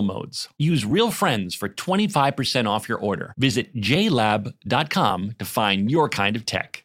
modes. Use Real Friends for 25% off your order. Visit jlab.com to find your kind of tech.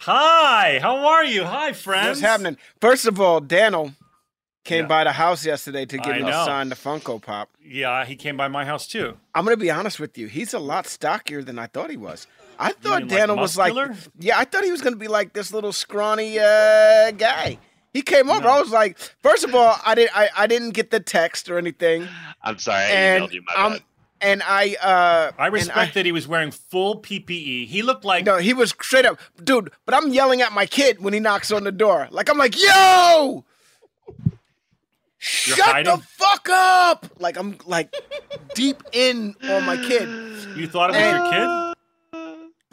Hi, how are you? Hi, friends. What's happening? First of all, Daniel came Yeah. by the house yesterday to give I me to sign the Funko Pop. Yeah, he came by my house too. I'm gonna be honest with you. He's a lot stockier than I thought he was. I thought mean, like, Daniel was like, yeah, I thought he was gonna be like this little scrawny uh, guy. He came over. I was like, first of all, I didn't, I, I didn't get the text or anything, I'm sorry, I and emailed you. My um, bad. And I, uh, I respect that he was wearing full PPE. He looked like No, he was straight up, dude. But I'm yelling at my kid when he knocks on the door. Like I'm like, yo, shut hiding? the fuck up. Like I'm like deep in on my kid. you thought it was And- your kid.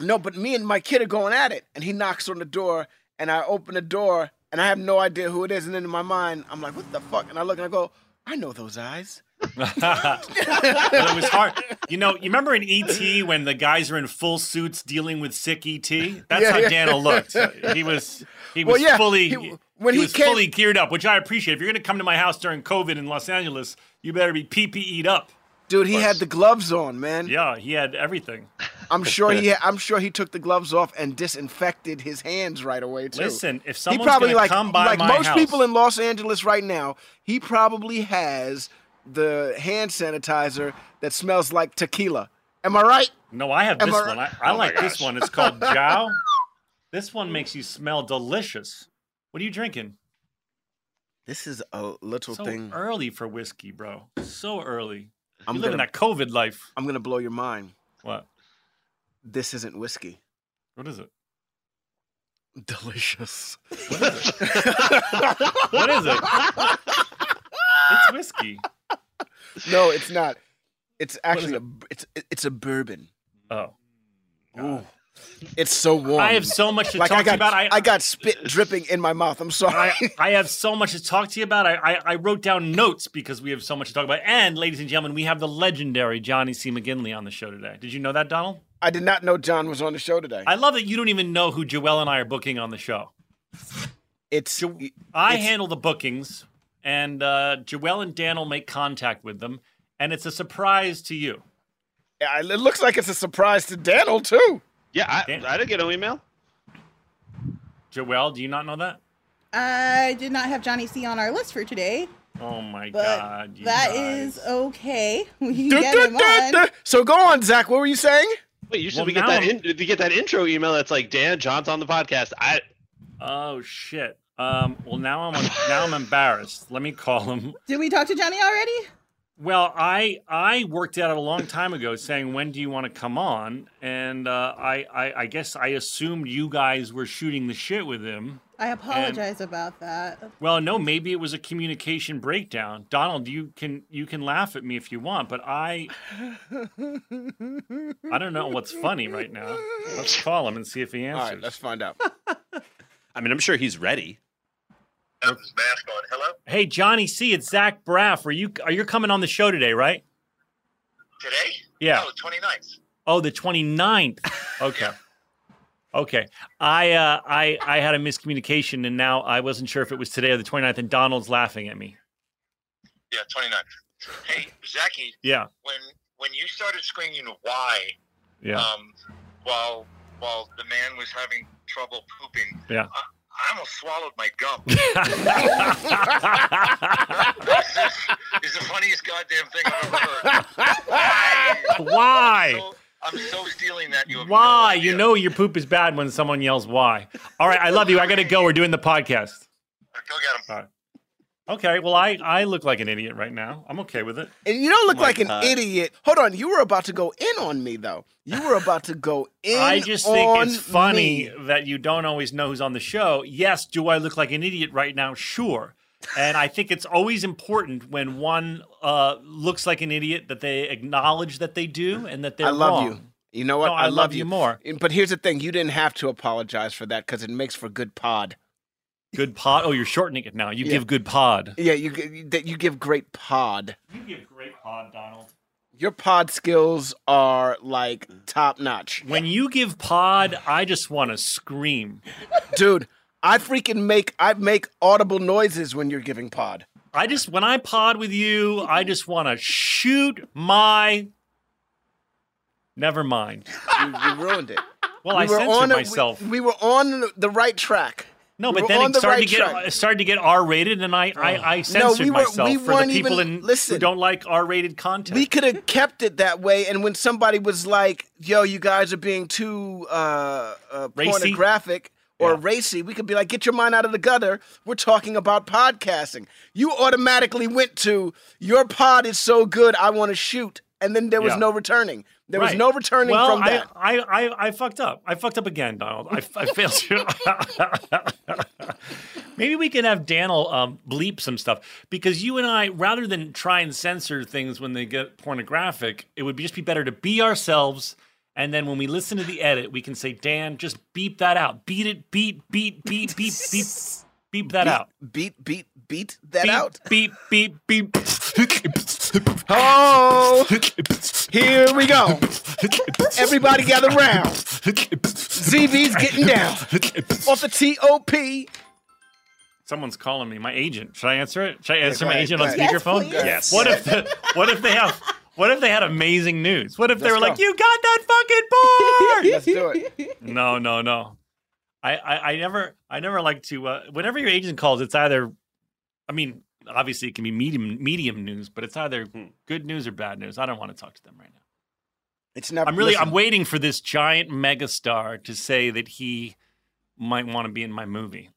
No, but me and my kid are going at it, and he knocks on the door, and I open the door, and I have no idea who it is, and then in my mind, I'm like, what the fuck? And I look and I go, I know those eyes. But it was hard. You know, you remember in ET when the guys are in full suits dealing with sick ET? That's Yeah, how yeah. Daniel looked. He was he was Well, yeah, fully he- when he was came- fully geared up, which I appreciate. If you're going to come to my house during COVID in Los Angeles, you better be PPE'd up. Dude, he had the gloves on, man. Yeah, he had everything. I'm sure he. I'm sure he took the gloves off and disinfected his hands right away too. Listen, if he probably like come by like most house, people in Los Angeles right now, he probably has the hand sanitizer that smells like tequila. Am I right? No, I have Am this I one. I, right? I Oh like this one. It's called Jow. This one makes you smell delicious. What are you drinking? This is a little So thing. early for whiskey, bro. So early. I'm you living gonna- that COVID life. I'm gonna blow your mind. What? This isn't whiskey. What is it? Delicious. What is it? it's whiskey. No, it's not. It's actually a. It's it's a bourbon. Oh. Ooh. It's so warm. I have so much to like talk I got, to you about. I, I got spit dripping in my mouth. I'm sorry. I, I have so much to talk to you about. I, I, I wrote down notes because we have so much to talk about. And, ladies and gentlemen, we have the legendary Johnny C. McGinley on the show today. Did you know that, Donald? I did not know John was on the show today. I love that you don't even know who Joelle and I are booking on the show. it's I It's- handle the bookings, and uh, Joelle and Dan will make contact with them, and it's a surprise to you. Yeah, it looks like it's a surprise to Daniel too. Yeah, I, Dan- I didn't get an email. Joelle, do you not know that? I did not have Johnny C on our list for today, Oh my but God! you that guys. is okay. We can get him on. So go on, Zach. What were you saying? Wait, usually Well, we get that I'm- in, we get that intro email that's like Dan John's on the podcast. I Oh shit. Um, well, now I'm now I'm embarrassed. Let me call him. Did we talk to Johnny already? Well, I I worked out a long time ago saying when do you want to come on, and uh, I, I I guess I assumed you guys were shooting the shit with him. I apologize about that. Well, no, maybe it was a communication breakdown. Donald, you can you can laugh at me if you want, but I I don't know what's funny right now. Let's call him and see if he answers. right, let's find out. I mean, I'm sure he's ready. Have his mask on. Hello? Hey, Johnny C, it's Zach Braff. Are you are you coming on the show today, right? Today? Yeah. Oh, the 29th. Oh, the 29th. Okay. Okay. I uh I I had a miscommunication and now I wasn't sure if it was today or the 29th and Donald's laughing at me. Yeah, 29th. Hey, Zachy, Yeah. when when you started screaming why Yeah. um, while while the man was having trouble pooping, Yeah. I, I almost swallowed my gum. this is the funniest goddamn thing I've ever heard. Why? Why? So, I'm so stealing that. You no Why? idea. You know your poop is bad when someone yells why. All right, I love you. I got to go. We're doing the podcast. Go get him. Okay, well I I look like an idiot right now. I'm okay with it. And you don't look Oh my like an God. idiot. Hold on, you were about to go in on me though. You were about to go in. I just think it's funny me. that you don't always know who's on the show. Yes, do I look like an idiot right now? Sure. And I think it's always important when one uh, looks like an idiot that they acknowledge that they do and that they're I love wrong. you. You know what? No, I love you more. But here's the thing: you didn't have to apologize for that because it makes for good pod. Good pod. Oh, you're shortening it now. You Yeah. give good pod. Yeah, you that you give great pod. You give great pod, Donald. Your pod skills are like top notch, When you give pod, I just want to scream. dude. I freaking make I make audible noises when you're giving pod. I just when I pod with you, I just want to shoot my. Never mind. You, you ruined it. Well, we I were censored on a- we- myself. We, were on the right track. No, we but then it the started right to get track. started to get R rated, and I I, I censored we were- myself we for the people even- in, listen. who don't like R rated content. We could have kept it that way, and when somebody was like, "Yo, you guys are being too uh, uh, pornographic or Yeah. racy," we could be like, "Get your mind out of the gutter. We're talking about podcasting." You automatically went to your pod is so good, I want to shoot, and then there was Yeah. no returning. There was no returning well, from that. I, I, I fucked up. I fucked up again, Donald. I, I failed you. Maybe we can have Daniel um, bleep some stuff because you and I, rather than try and censor things when they get pornographic, it would just be better to be ourselves. And then when we listen to the edit, we can say, Dan, just beep that out. Beat it, beat, beat, beat, beep, beep, beep that out. Beat, beat, beat that Beep, out. beep, beep, beep. Oh, here we go. Everybody gather round. ZV's getting down off the TOP. Someone's calling me. My agent. Should I answer it? Should I answer go my ahead, agent on ahead. Yes, speakerphone? please. Yes. What if the, what if they have what if they had amazing news? What if they Let's were like, "You got that fucking Let's do it. no, no, no. I, I I never I never like to. Uh, whenever your agent calls, it's either, I mean, obviously it can be medium medium news, but it's either good news or bad news. I don't want to talk to them right now. It's never. I'm really listen, I'm waiting for this giant megastar to say that he might want to be in my movie.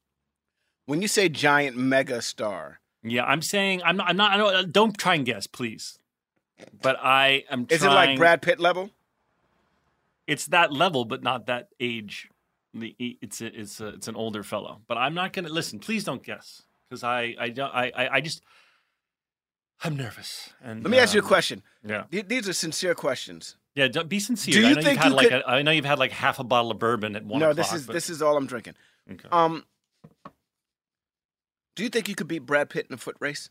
When you say giant megastar, Yeah, I'm saying I'm not. I'm not. I don't, don't try and guess, please. But I am. is it like Brad Pitt level? It's that level, but not that age. The it's a, it's a, it's an older fellow. But I'm not gonna listen. Please don't guess because I I don't I, I I just I'm nervous. And Let me ask you a um, question. Yeah, Th- These are sincere questions. yeah. Don't, be sincere. Do you I know think you've had you like could- a, I know you've had like half a bottle of bourbon at one no, this is but- this is all I'm drinking. okay. Um, do you think you could beat Brad Pitt in a foot race?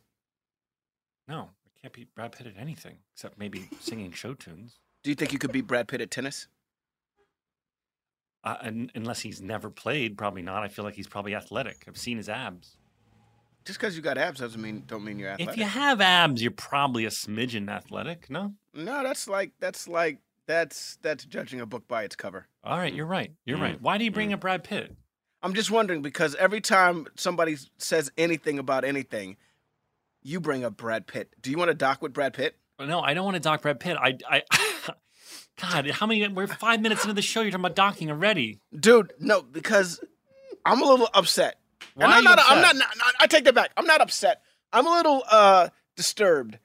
no, I can't beat Brad Pitt at anything except maybe singing show tunes. Do you think you could beat Brad Pitt at tennis? Uh, un unless he's never played, probably not. I feel like he's probably athletic. I've seen his abs. Just because you got abs doesn't mean don't mean you're athletic. If you have abs, you're probably a smidgen athletic. No. No, that's like that's like that's that's judging a book by its cover. All right, you're right. You're Mm. right. Why do you bring up Brad Pitt? I'm just wondering because every time somebody says anything about anything, you bring up Brad Pitt. Do you want to dock with Brad Pitt? No, I don't want to dock Brad Pitt. I, I, God, how many? We're five minutes into the show. You're talking about docking already. Dude, no, because I'm a little upset. Why and are I'm you not, I'm upset? not, not- I take that back. I'm not upset. I'm a little uh disturbed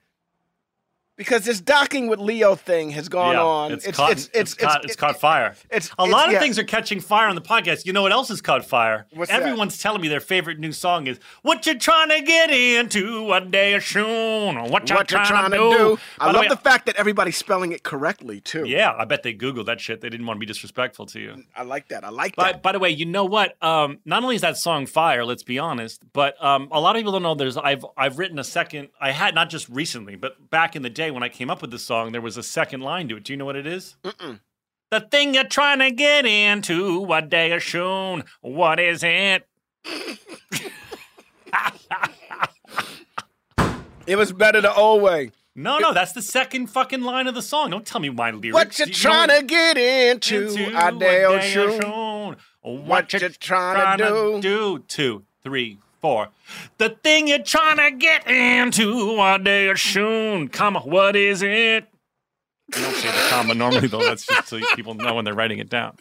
because this docking with Leo thing has gone yeah, on. It's, caught, it's, caught, it's it- caught fire. it's- a it's- lot of yeah. things are catching fire on the podcast. You know what else has caught fire? What's that? Everyone's telling me their favorite new song is "What You Trying to Get Into a Day Soon." What you what you're trying to do? do. I the love way, the fact that everybody's spelling it correctly too. Yeah, I bet they googled that shit. They didn't want to be disrespectful to you. I like that. I like By, that. by the way, you know what? Um, not only is that song fire, let's be honest, but um, a lot of people don't know. There's I've I've written a second. I had not just recently, but back in the day when I came up with the song, there was a second line to it. Do you know what it is? Mm-mm. The thing you're trying to get into, a day or soon. What is it? It was better the old way. No, no, that's the second fucking line of the song. Don't tell me my lyrics. What you know trying to get into, into I a dare day soon. What, What you you trying to do? Two, three, four. The thing you're trying to get into a day or soon. Comma, what is it? You don't say the comma normally, though. That's just so people know when they're writing it down.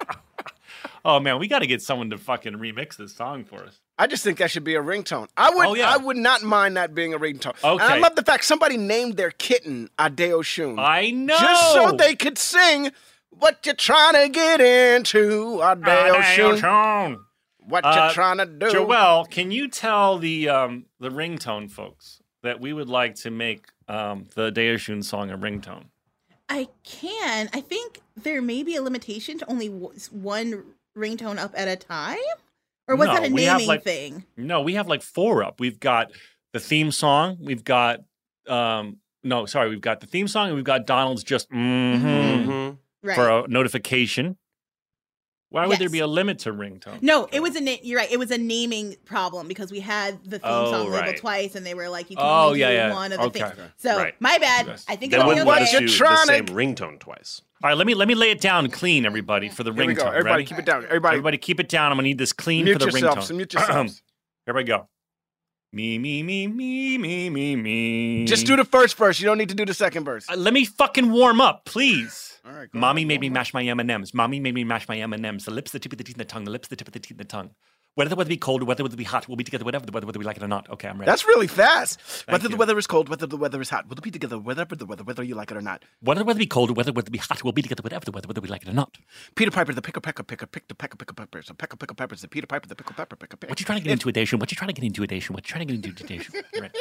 oh man, we got to get someone to fucking remix this song for us. I just think that should be a ringtone. I would Oh, yeah. I would not mind that being a ringtone. And I love the fact somebody named their kitten Adeo Shun. I know. Just so they could sing what you're trying to get into, Adeo Adeo Shun. Soon. What Uh, you trying to do. Joelle, can you tell the um, the ringtone folks that we would like to make um, the Daoshun song a ringtone? I can. I think there may be a limitation to only w- one ringtone up at a time, or was No, that a naming like- thing? No, we have like four up. We've got the theme song. We've got um, no, sorry, we've got the theme song, and we've got Donald's just mm Mhm. Right. for a notification. Why would there be a limit to ringtone? no, it was a na- you're right. It was a naming problem because we had the theme Oh, song labeled right. twice, and they were like, "You can Oh, only yeah, do yeah. one of the Okay. things." So Right. my bad. Yes. I think Then it'll be wouldn't What let us okay. do the same ringtone twice. All right, let me let me lay it down clean, everybody, for the Here we ringtone. go. Everybody Ready? keep it down. Everybody, Everybody keep it down. I'm gonna need this clean mute for the yourselves. ringtone. Mute yourselves. Here we go. Me, me, me, me, me, me, me. Just do the first verse. You don't need to do the second verse. Uh, let me fucking warm up, please. All right, Mommy ahead, made me up. mash my M&Ms. Mommy made me mash my M&Ms. The lips, the tip of the teeth, and the tongue. The lips, the tip of the teeth, and the tongue. Whether the weather be cold whether the weather be hot, we'll be together whatever the weather, whether we like it or not. Okay, I'm ready. That's really fast. whether you. the weather is cold, whether the weather is hot, we'll be together, whatever the weather, whether you like it or not. whether the weather be cold whether the weather be hot, we'll be together whatever the weather, whether we like it or not. Peter Piper, the picker, pecker, picker, pick the pecker, picker, peppers, the pecker, picker, peppers, the Peter Piper, the pickle, pepper, picker. What you trying to get into a dation? What you trying to get into a dation? What you trying to get into a? Right.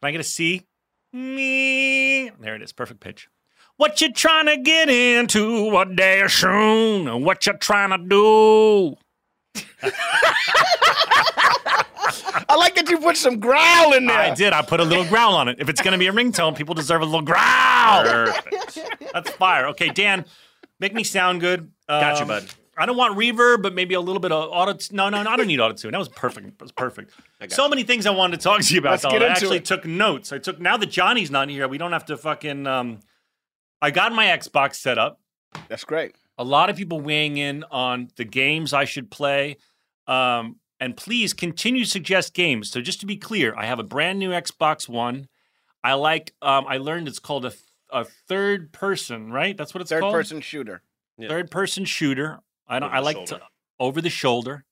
Can I get a C? Me. There it is. Perfect pitch. What you trying to get into a day soon? What you trying to do? I like that you put some growl in there. I did. I put a little growl on it. If it's going to be a ringtone, people deserve a little growl. Perfect. That's fire. Okay, Dan, make me sound good. Got you, Um, bud. I don't want reverb, but maybe a little bit of auto. No, no, no I don't need auto tune. That was perfect. That was perfect. got So many things I wanted to talk to you about. Let's Donald. get I into actually it. took notes. I took now that Johnny's not here, we don't have to fucking. Um, I got my Xbox set up. That's great. A lot of people weighing in on the games I should play. Um, and please continue to suggest games. So just to be clear, I have a brand new Xbox One. I like. Um, I learned it's called a, a third person. Right? That's what it's Third called. person shooter. Yeah. Third person shooter. I don't. I like shoulder. to over the shoulder.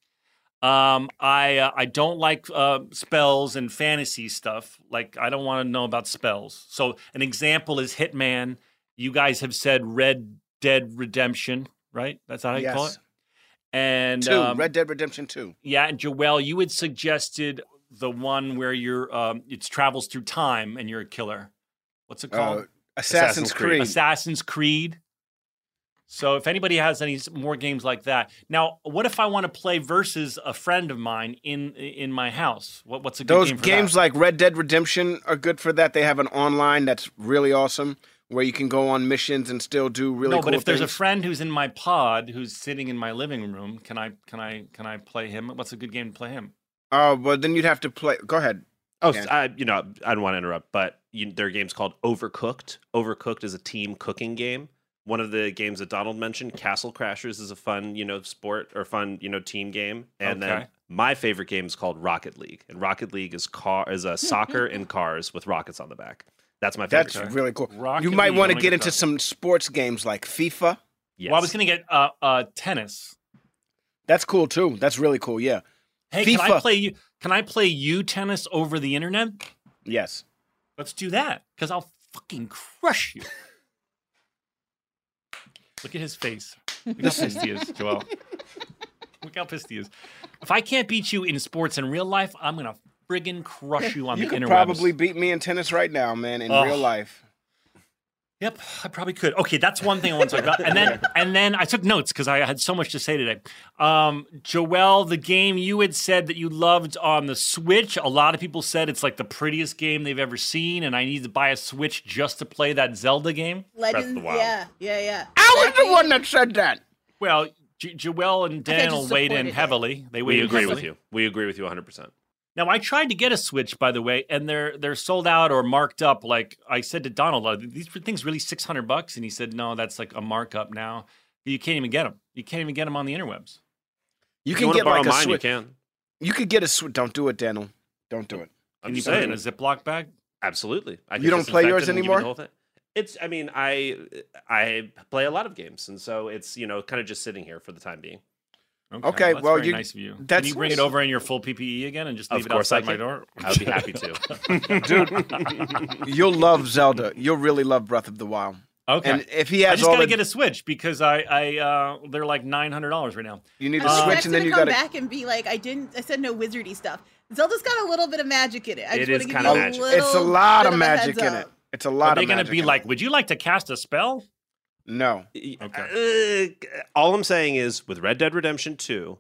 Um, I uh, I don't like uh, spells and fantasy stuff. Like I don't want to know about spells. So an example is Hitman. You guys have said Red Dead Redemption, right? That's how you call it. And Two. um, Red Dead Redemption 2. yeah, and Joelle, you had suggested the one where you're um, it travels through time and you're a killer. What's it called? Uh, Assassin's, Assassin's Creed. Creed. Assassin's Creed. So if anybody has any more games like that, now what if I want to play versus a friend of mine in in my house? What, what's a good Those game for games that? like Red Dead Redemption are good for that. They have an online that's really awesome where you can go on missions and still do really no, cool but if there's a friend who's in my pod who's sitting in my living room, can I can I can I play him? What's a good game to play him? Oh, well, then you'd have to play. Go ahead. Oh, Yeah. I, you know, I don't want to interrupt, but you, there are games called Overcooked. Overcooked is a team cooking game. One of the games that Donald mentioned, Castle Crashers, is a fun, you know, sport or fun, you know, team game. And Okay. then my favorite game is called Rocket League, and Rocket League is car is a soccer in cars with rockets on the back. That's my favorite. That's game. really cool. Rocket you might want to get get into some sports games like FIFA. Yes. Well, I was going to get uh, uh, tennis. That's cool too. That's really cool. Yeah. Hey, can I play you? Can I play you tennis over the internet? Yes. Let's do that because I'll fucking crush you. Look at his face. Look how pissed he is, Joel. Look how pissed he is. If I can't beat you in sports in real life, I'm gonna friggin' crush you on You the could interwebs. probably beat me in tennis right now, man, in Oh. real life. Yep, I probably could. Okay, that's one thing I want to talk about. And then and then I took notes because I had so much to say today. Um, Joel, the game you had said that you loved on the Switch, a lot of people said it's like the prettiest game they've ever seen, and I need to buy a Switch just to play that Zelda game. Legends. Wild. Yeah, yeah, yeah. I was the one that said that. Well, J- Joel and Dan Daniel just weighed in heavily. They We weighed in agree with you. We agree with you 100%. Now I tried to get a Switch, by the way, and they're they're sold out or marked up. Like I said to Donald, are these things really six hundred bucks? And he said, no, that's like a markup now. You can't even get them. You can't even get them on the interwebs. You If can wanna get borrow like a mine, you switch. can. You could get a switch. Don't do it, Daniel. Don't do it. I'm Can you just put it in saying. a Ziploc bag? Absolutely. I You don't play yours it you anymore? It's. I mean, I I play a lot of games, and so it's you know kind of just sitting here for the time being. Okay, that's well, very you- nice of you. Can you bring it over in your full PPE again and just Of leave it course I outside my door? I would be happy to. Dude. You'll love Zelda. You'll really love Breath of the Wild. Okay. And if he has, I has just all gotta the, get a Switch because I, I, uh, they're like nine hundred dollars right now. you need a I think switch, and then gonna you come got to. back and be like, I didn't. I said no wizardy stuff. Zelda's got a little bit of magic in it. I It just is want to give kinda magic. It's a lot of magic in it. It's a Are lot they of gonna be like, it. would you like to cast a spell? No. Uh, all I'm saying is with Red Dead Redemption 2,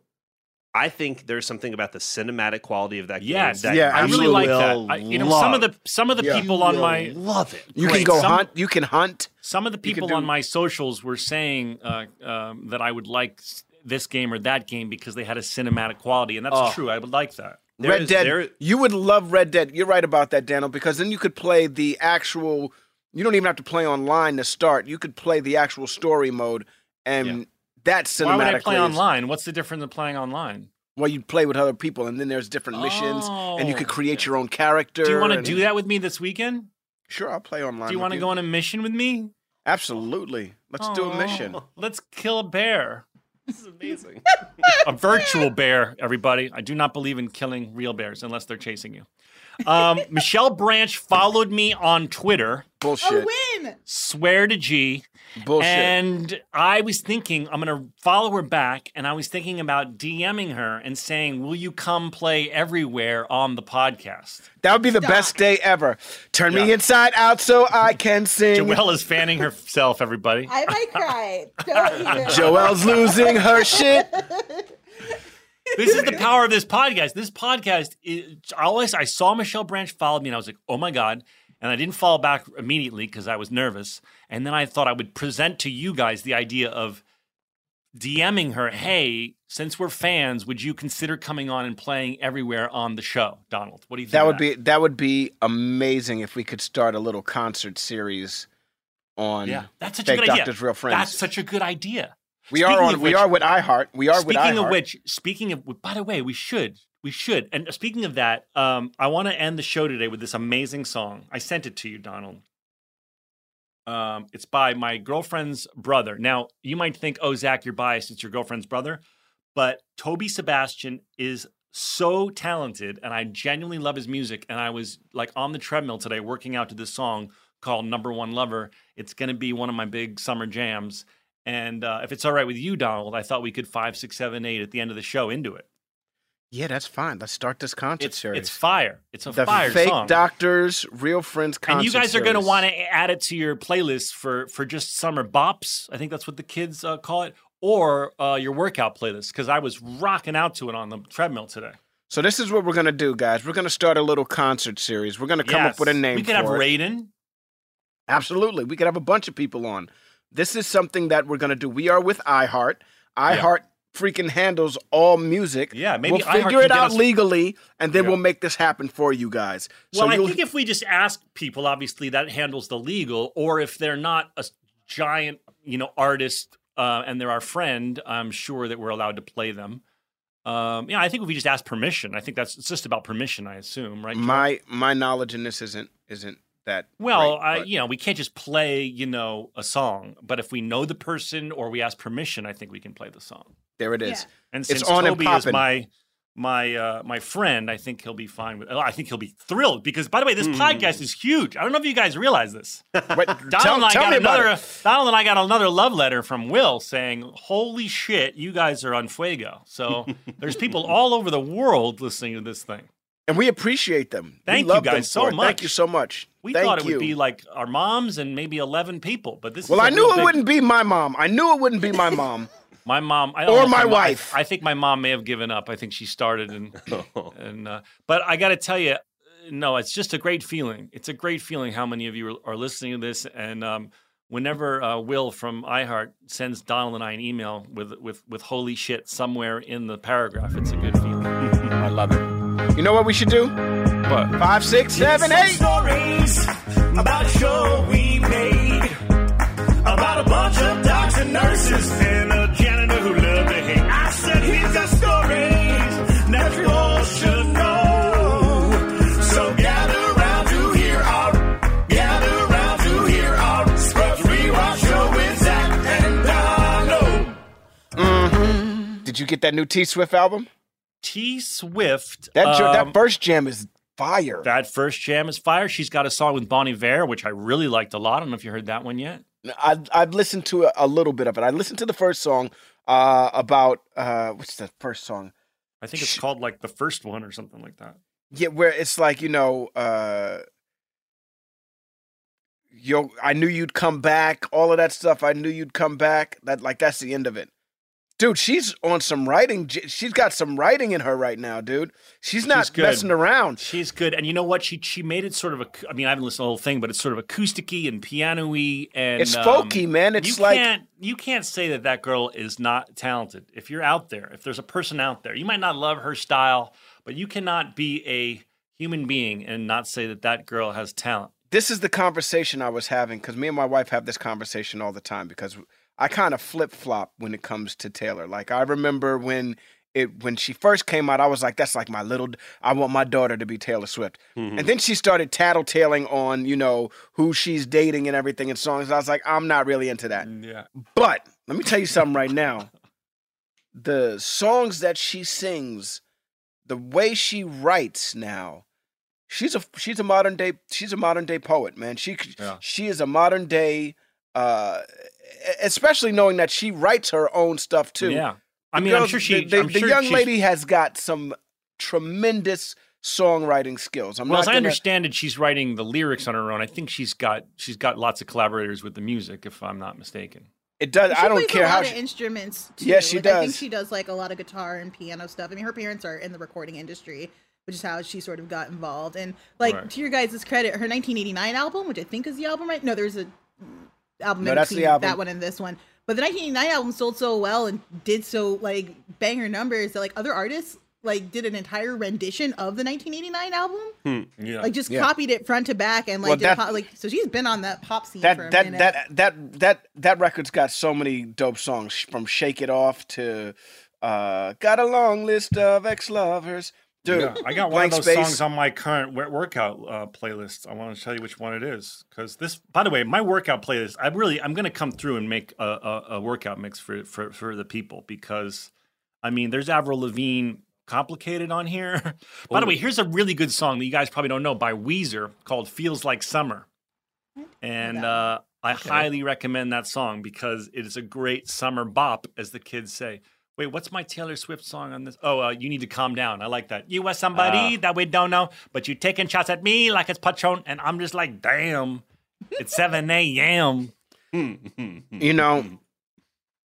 I think there's something about the cinematic quality of that game. Yes, that Yeah, I really like that. I, you know, some of the some of the Yeah. people on my love it. You Great. can go Some- hunt. You can hunt. some of the people do- on my socials were saying uh, um, that I would like this game or that game because they had a cinematic quality, and that's Oh. true. I would like that. There Red is- Dead. there- You would love Red Dead. You're right about that, Daniel, because then you could play the actual. You don't even have to play online to start. You could play the actual story mode, and that's cinematic. Why would I play is- online? What's the difference in playing online? Well, you play with other people, and then there's different missions, and you could Oh, create okay. your own character. Do you want to do that with me this weekend? Sure, I'll play online. Do you want want to go on a mission with me? Absolutely. Let's do a mission. Oh, Let's kill a bear. This is amazing. a virtual bear, everybody. I do not believe in killing real bears unless they're chasing you. Um, Michelle Branch followed me on Twitter. Bullshit. A win. Swear to G. Bullshit. And I was thinking, I'm going to follow her back. And I was thinking about DMing her and saying, Will you come play everywhere on the podcast? that would be the best day ever. Turn me inside out so I can sing. Joelle is fanning herself, everybody. I might cry. Don't even. Joelle's losing her shit. this is the power of this podcast. This podcast is I always I saw Michelle Branch followed me and I was like, oh my God. And I didn't follow back immediately because I was nervous. And then I thought I would present to you guys the idea of DMing her, hey, since we're fans, would you consider coming on and playing everywhere on the show? Donald, what do you think? That would be that would be amazing if we could start a little concert series on. Yeah, that's such a good idea. Doctors, Real Friends. That's such a good idea. We are Speaking on. of we which- are with iHeart. We are with Speaking iHeart. of which, speaking of, by the way, we should, we should. And speaking of that, um, I want to end the show today with this amazing song. I sent it to you, Donald. Um, it's by my girlfriend's brother. Now, you might think, oh, Zach, you're biased. It's your girlfriend's brother. But Toby Sebastian is so talented, and I genuinely love his music. And I was like on the treadmill today working out to this song called Number One Lover. It's going to be one of my big summer jams. And uh, if it's all right with you, Donald, I thought we could five, six, seven, eight at the end of the show into it. yeah, that's fine. Let's start this concert It's, series. it's fire. It's a the fire fake song. doctors, real friends concert and you guys are going to want to add it to your playlist for for just summer bops. I think that's what the kids uh, call it, or uh, your workout playlist. Because I was rocking out to it on the treadmill today. So this is what we're gonna do, guys. We're gonna start a little concert series. We're gonna come up with a name. We could have it. Raiden. Absolutely. We could have a bunch of people on. This is something that we're going to do. We are with iHeart. iHeart freaking handles all music. Yeah, maybe we'll figure it out us- legally, and then Yeah. we'll make this happen for you guys. Well, so I think if we just ask people, obviously that handles the legal, or if they're not a giant, you know, artist uh, and they're our friend, I'm sure that we're allowed to play them. Um, yeah, I think if we just ask permission, I think that's it's just about permission. I assume, right? Joel? my my knowledge in this isn't isn't that. Well, great, I, but- you know, we can't just play, you know, a song. But if we know the person or we ask permission, I think we can play the song. there it is. Yeah. And It's since on and Toby is my my uh, my friend, I think he'll be fine with. I think he'll be thrilled because, by the way, this podcast is huge. I don't know if you guys realize this. Wait, Donald tell, and I tell got me another. Donald and I got another love letter from Will saying, "Holy shit, you guys are on fuego." So there's people all over the world listening to this thing. And we appreciate them. Thank we you love them guys so for it. Thank you so much. We Thank thought it you. would be like our moms and maybe eleven people, but this. Well, is a I knew it big- wouldn't be my mom. I knew it wouldn't be my mom. My mom, I Or know my wife. I, I think my mom may have given up. I think she started and and uh, but I got to tell you, no, it's just a great feeling. It's a great feeling how many of you are, are listening to this, and um, whenever uh, Will from iHeart sends Donald and I an email with with with holy shit somewhere in the paragraph, it's a good feeling. I love it. You know what we should do? But Five, six, seven, Some eight. stories about a show we made about a bunch of doctors and nurses and a janitor who loved to hate. I said, here's the stories that you all should know. So gather round to hear our, gather round to hear our Scrubs Rewatch show with Zach and Donald. Did you get that new T Swift album? T Swift, That um, that first jam is fire. that first jam is fire. She's got a song with Bon Iver, which I really liked a lot. I don't know if you heard that one yet. I I've listened to a, a little bit of it. I listened to the first song uh, about uh, what's the first song? I think it's Sh- called like the first one or something like that. Yeah, where it's like you know, uh, yo, I knew you'd come back. All of that stuff. I knew you'd come back. That like that's the end of it. Dude, she's on some writing. She's got some writing in her right now, dude. She's not She's messing around. She's good, and you know what? She she made it sort of a. I mean, I haven't listened to the whole thing, but it's sort of acousticy and piano-y, and It's um, folky, man. It's you like can't you can't say that that girl is not talented. If you're out there, if there's a person out there, you might not love her style, but you cannot be a human being and not say that that girl has talent. this is the conversation I was having because me and my wife have this conversation all the time because I kind of flip flop when it comes to Taylor. Like I remember when it when she first came out, I was like, "That's like my little. I want my daughter to be Taylor Swift." Mm-hmm. And then she started tattletaling on you know who she's dating and everything and songs. I was like, I'm not really into that. Yeah, But let me tell you something right now. The songs that she sings, the way she writes now, she's a she's a modern day she's a modern day poet, man. She Yeah. she is a modern day uh especially knowing that she writes her own stuff too. yeah. I The mean, I'm sure she. the, the, I'm the sure young she's- lady has got some tremendous songwriting skills. I'm Well, not as I gonna, understand it, she's writing the lyrics on her own. I think she's got she's got lots of collaborators with the music, if I'm not mistaken. it does She I don't plays care a how lot she, of instruments. Too. Yes, she Like, I think she does like a lot of guitar and piano stuff. I mean, her parents are in the recording industry, which is how she sort of got involved. And like Right. to your guys' credit, her 1989 album, which I think is the album, right? No, there's a album No, that's the album. that one and this one. But the 1989 album sold so well and did so like banger numbers that like other artists like did an entire rendition of the 1989 album, Yeah, like just Yeah. copied it front to back and like Well, did that- pop, like so she's been on that pop scene for a that that minute. that that that that record's got so many dope songs from "Shake It Off" to uh, "Got a Long List of Ex Lovers." Dude, Yeah, I got one of those Space. songs on my current workout uh, playlist. I want to tell you which one it is because this. By the way, my workout playlist. I really, I'm going to come through and make a, a, a workout mix for, for for the people because, I mean, there's Avril Lavigne, complicated on here. by the way, here's a really good song that you guys probably don't know by Weezer called "Feels Like Summer," and uh, I highly recommend that song because it is a great summer bop, as the kids say. Wait, what's my Taylor Swift song on this? Oh, uh, you need to calm down. I like that. You are somebody that we don't know, but you taking shots at me like it's Patron, and I'm just like, damn, it's 7 a.m. you know,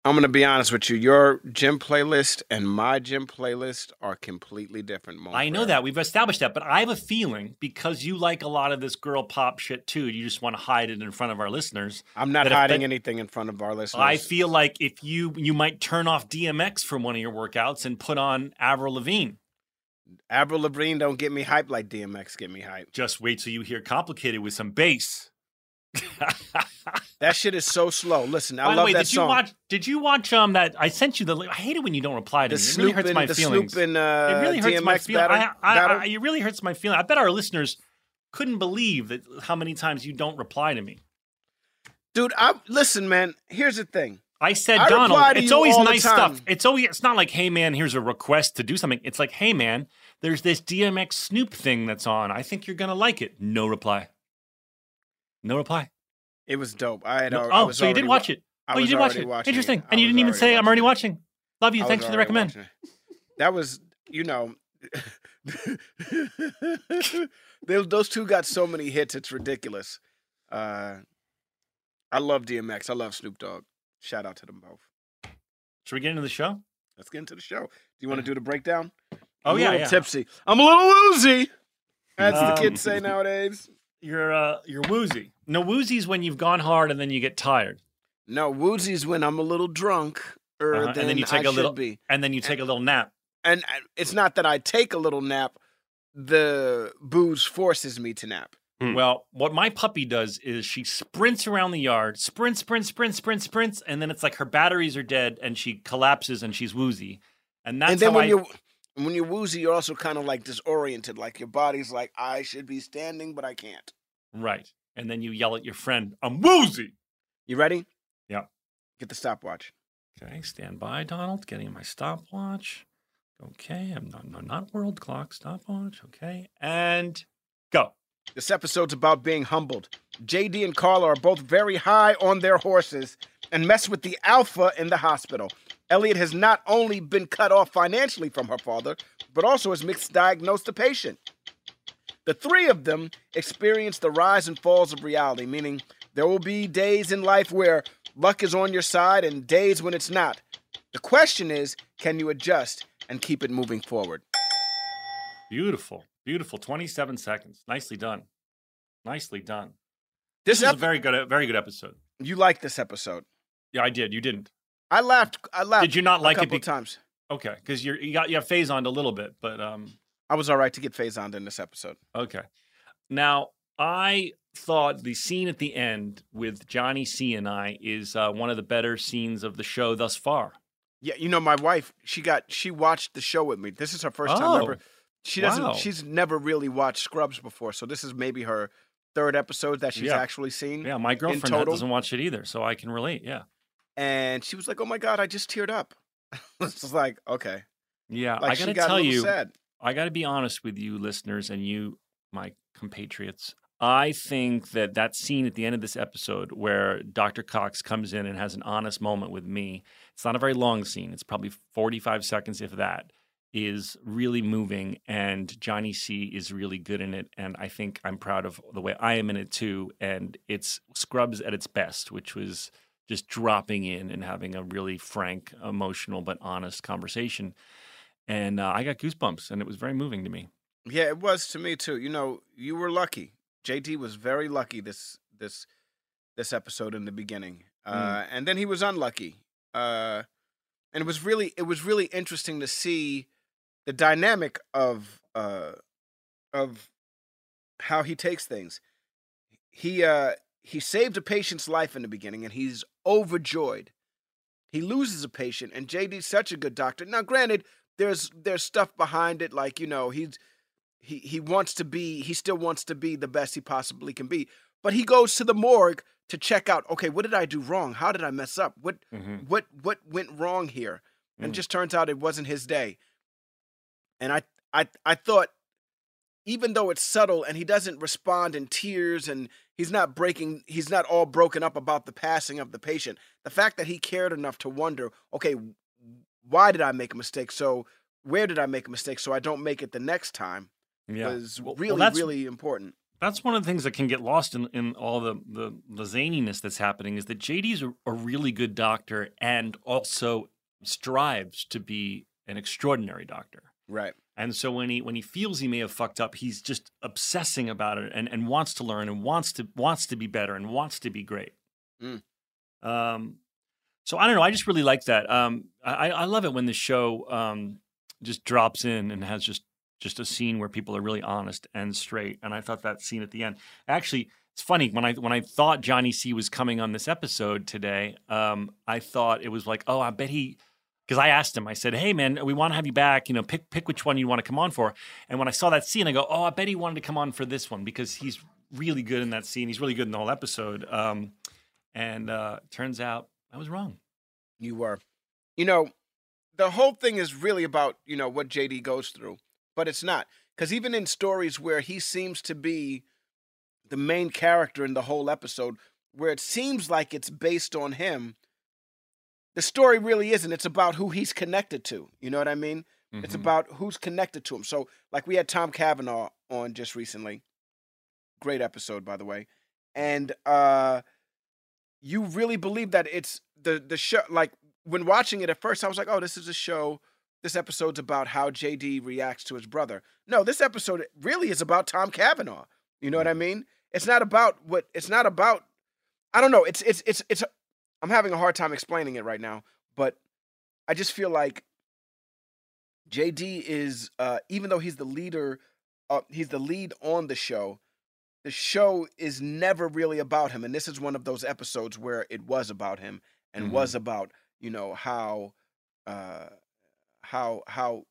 I'm gonna be honest with you. Your gym playlist and my gym playlist are completely different. I know that we've established that, but I have a feeling because you like a lot of this girl pop shit too, you just want to hide it in front of our listeners. I'm not hiding that- anything in front of our listeners. I feel like if you you might turn off DMX from one of your workouts and put on Avril Lavigne. Avril Lavigne don't get me hyped like DMX get me hyped. Just wait till you hear complicated with some bass. That shit is so slow. Listen, I By love way, that did song. you watch? Did you watch um that? I sent you the. I hate it when you don't reply to the me. It really hurts my the feelings. Snoop and uh, it really hurts DMX my feelings. I, I. I, it really hurts my feeling. I bet our listeners couldn't believe that how many times you don't reply to me. Dude, I listen, man. Here's the thing. I said, I Donald, it's always nice stuff. It's always it's not like, hey man, here's a request to do something. It's like, hey man, there's this DMX Snoop thing that's on. I think you're gonna like it. No reply. No reply. It was dope. I had. No- I oh, was so you did already watch wa- it. I Oh, you did watch it. watching Interesting. And you didn't even say, I'm already watching. Love you. Thanks for the recommend. That was, you know, they, those two got so many hits. It's ridiculous. Uh, I love DMX. I love Snoop Dogg. Shout out to them both. Should we get into the show? Let's get into the show. Do you want to do the breakdown? Oh I'm yeah, a little yeah. tipsy. I'm a little woozy. The Um, kids say nowadays. You're uh, you're woozy. No, woozy's when you've gone hard and then you get tired, No, woozy's when I'm a little drunk, or Uh-huh, than and then you take I a little, should be. and then you take a little nap. And and it's not that I take a little nap. The booze forces me to nap. Hmm. Well, what my puppy does is she sprints around the yard, sprint, sprint, sprint, sprint, sprints, and then it's like her batteries are dead and she collapses and she's woozy. And that's and then how when I, you're when you're woozy, you're also kind of like disoriented. Like your body's like, I should be standing, but I can't. right. And then you yell at your friend, "I'm woozy." You ready? Yeah. Get the stopwatch. Okay, stand by, Donald. Getting my stopwatch. Okay, I'm not, no, not world clock stopwatch. Okay, and go. This episode's about being humbled. JD and Carla are both very high on their horses and mess with the alpha in the hospital. Elliot has not only been cut off financially from her father, but also has misdiagnosed the patient. The three of them experience the rise and falls of reality, meaning there will be days in life where luck is on your side and days when it's not. The question is can you adjust and keep it moving forward? Beautiful, beautiful. Twenty-seven seconds. Nicely done. Nicely done. This This is a very good, very good episode. you like this episode. Yeah, I did. You didn't. I laughed. I laughed. Did you not like a it couple be- times? Okay, because you're you got you have phase on a little bit, but um, I was all right to get phase on in this episode. okay. Now I thought the scene at the end with Johnny C and I is uh, one of the better scenes of the show thus far. Yeah, you know, my wife, she got she watched the show with me. This is her first time Oh, ever. She doesn't. wow. She's never really watched Scrubs before, so this is maybe her third episode that she's Yeah. actually seen. Yeah, my girlfriend doesn't watch it either, so I can relate. Yeah, And she was like, "Oh my god, I just teared up." it's just like, okay, yeah. like I gotta got tell you, sad. I got to be honest with you, listeners, and you, my compatriots. I think that that scene at the end of this episode where Dr. Cox comes in and has an honest moment with me, it's not a very long scene. It's probably 45 seconds, if that, is really moving. And Johnny C is really good in it. And I think I'm proud of the way I am in it too. And it's Scrubs at its best, which was just dropping in and having a really frank, emotional, but honest conversation. And uh, I got goosebumps, and it was very moving to me. Yeah, it was to me too. You know, you were lucky. JD was very lucky this this this episode in the beginning, uh, and then he was unlucky. Uh, and it was really it was really interesting to see the dynamic of uh, of how he takes things. He uh, he saved a patient's life in the beginning, and he's overjoyed. He loses a patient, and JD's such a good doctor. Now, granted, there's there's stuff behind it, like you know he's he he wants to be he still wants to be the best he possibly can be but he goes to the morgue to check out okay what did i do wrong how did i mess up what Mm-hmm. what what went wrong here and Mm. it just turns out it wasn't his day and i i i thought even though it's subtle and he doesn't respond in tears and he's not breaking he's not all broken up about the passing of the patient. The fact that he cared enough to wonder okay why did i make a mistake? So where did i make a mistake so i don't make it the next time? Yeah. was Well- well, really that's- really important. That's one of the things that can get lost in, in all the, the, the zaniness that's happening is that JD's a, a really good doctor and also strives to be an extraordinary doctor. right And so when he when he feels he may have fucked up, he's just obsessing about it and, and wants to learn and wants to wants to be better and wants to be great. Mm. Um, so I don't know. I just really like that. Um, I, I love it when the show um, just drops in and has just just a scene where people are really honest and straight. And I thought that scene at the end actually. It's funny when I when I thought Johnny C was coming on this episode today. Um, I thought it was like, oh, I bet he because I asked him. I said, "Hey, man, we want to have you back. You know, pick pick which one you want to come on for." And when I saw that scene, I go, "Oh, I bet he wanted to come on for this one because he's really good in that scene. He's really good in the whole episode." Um, and uh, turns out I was wrong. You were. You know, the whole thing is really about, you know, what JD goes through, but it's not. Because even in stories where he seems to be the main character in the whole episode, where it seems like it's based on him, the story really isn't. It's about who he's connected to. You know what I mean? It's Mhm. about who's connected to him. So, like, we had Tom Cavanagh on just recently. Great episode, by the way. And uh you really believe that it's the the show like when watching it at first, I was like, oh, this is a show. This episode's about how JD reacts to his brother. No, this episode really is about Tom Cavanagh. You know what I mean? It's not about what it's not about I don't know. It's it's it's it's I'm having a hard time explaining it right now, but I just feel like JD is uh even though he's the leader uh he's the lead on the show, the show is never really about him and this is one of those episodes where it was about him and Mhm. was about, you know, how uh how how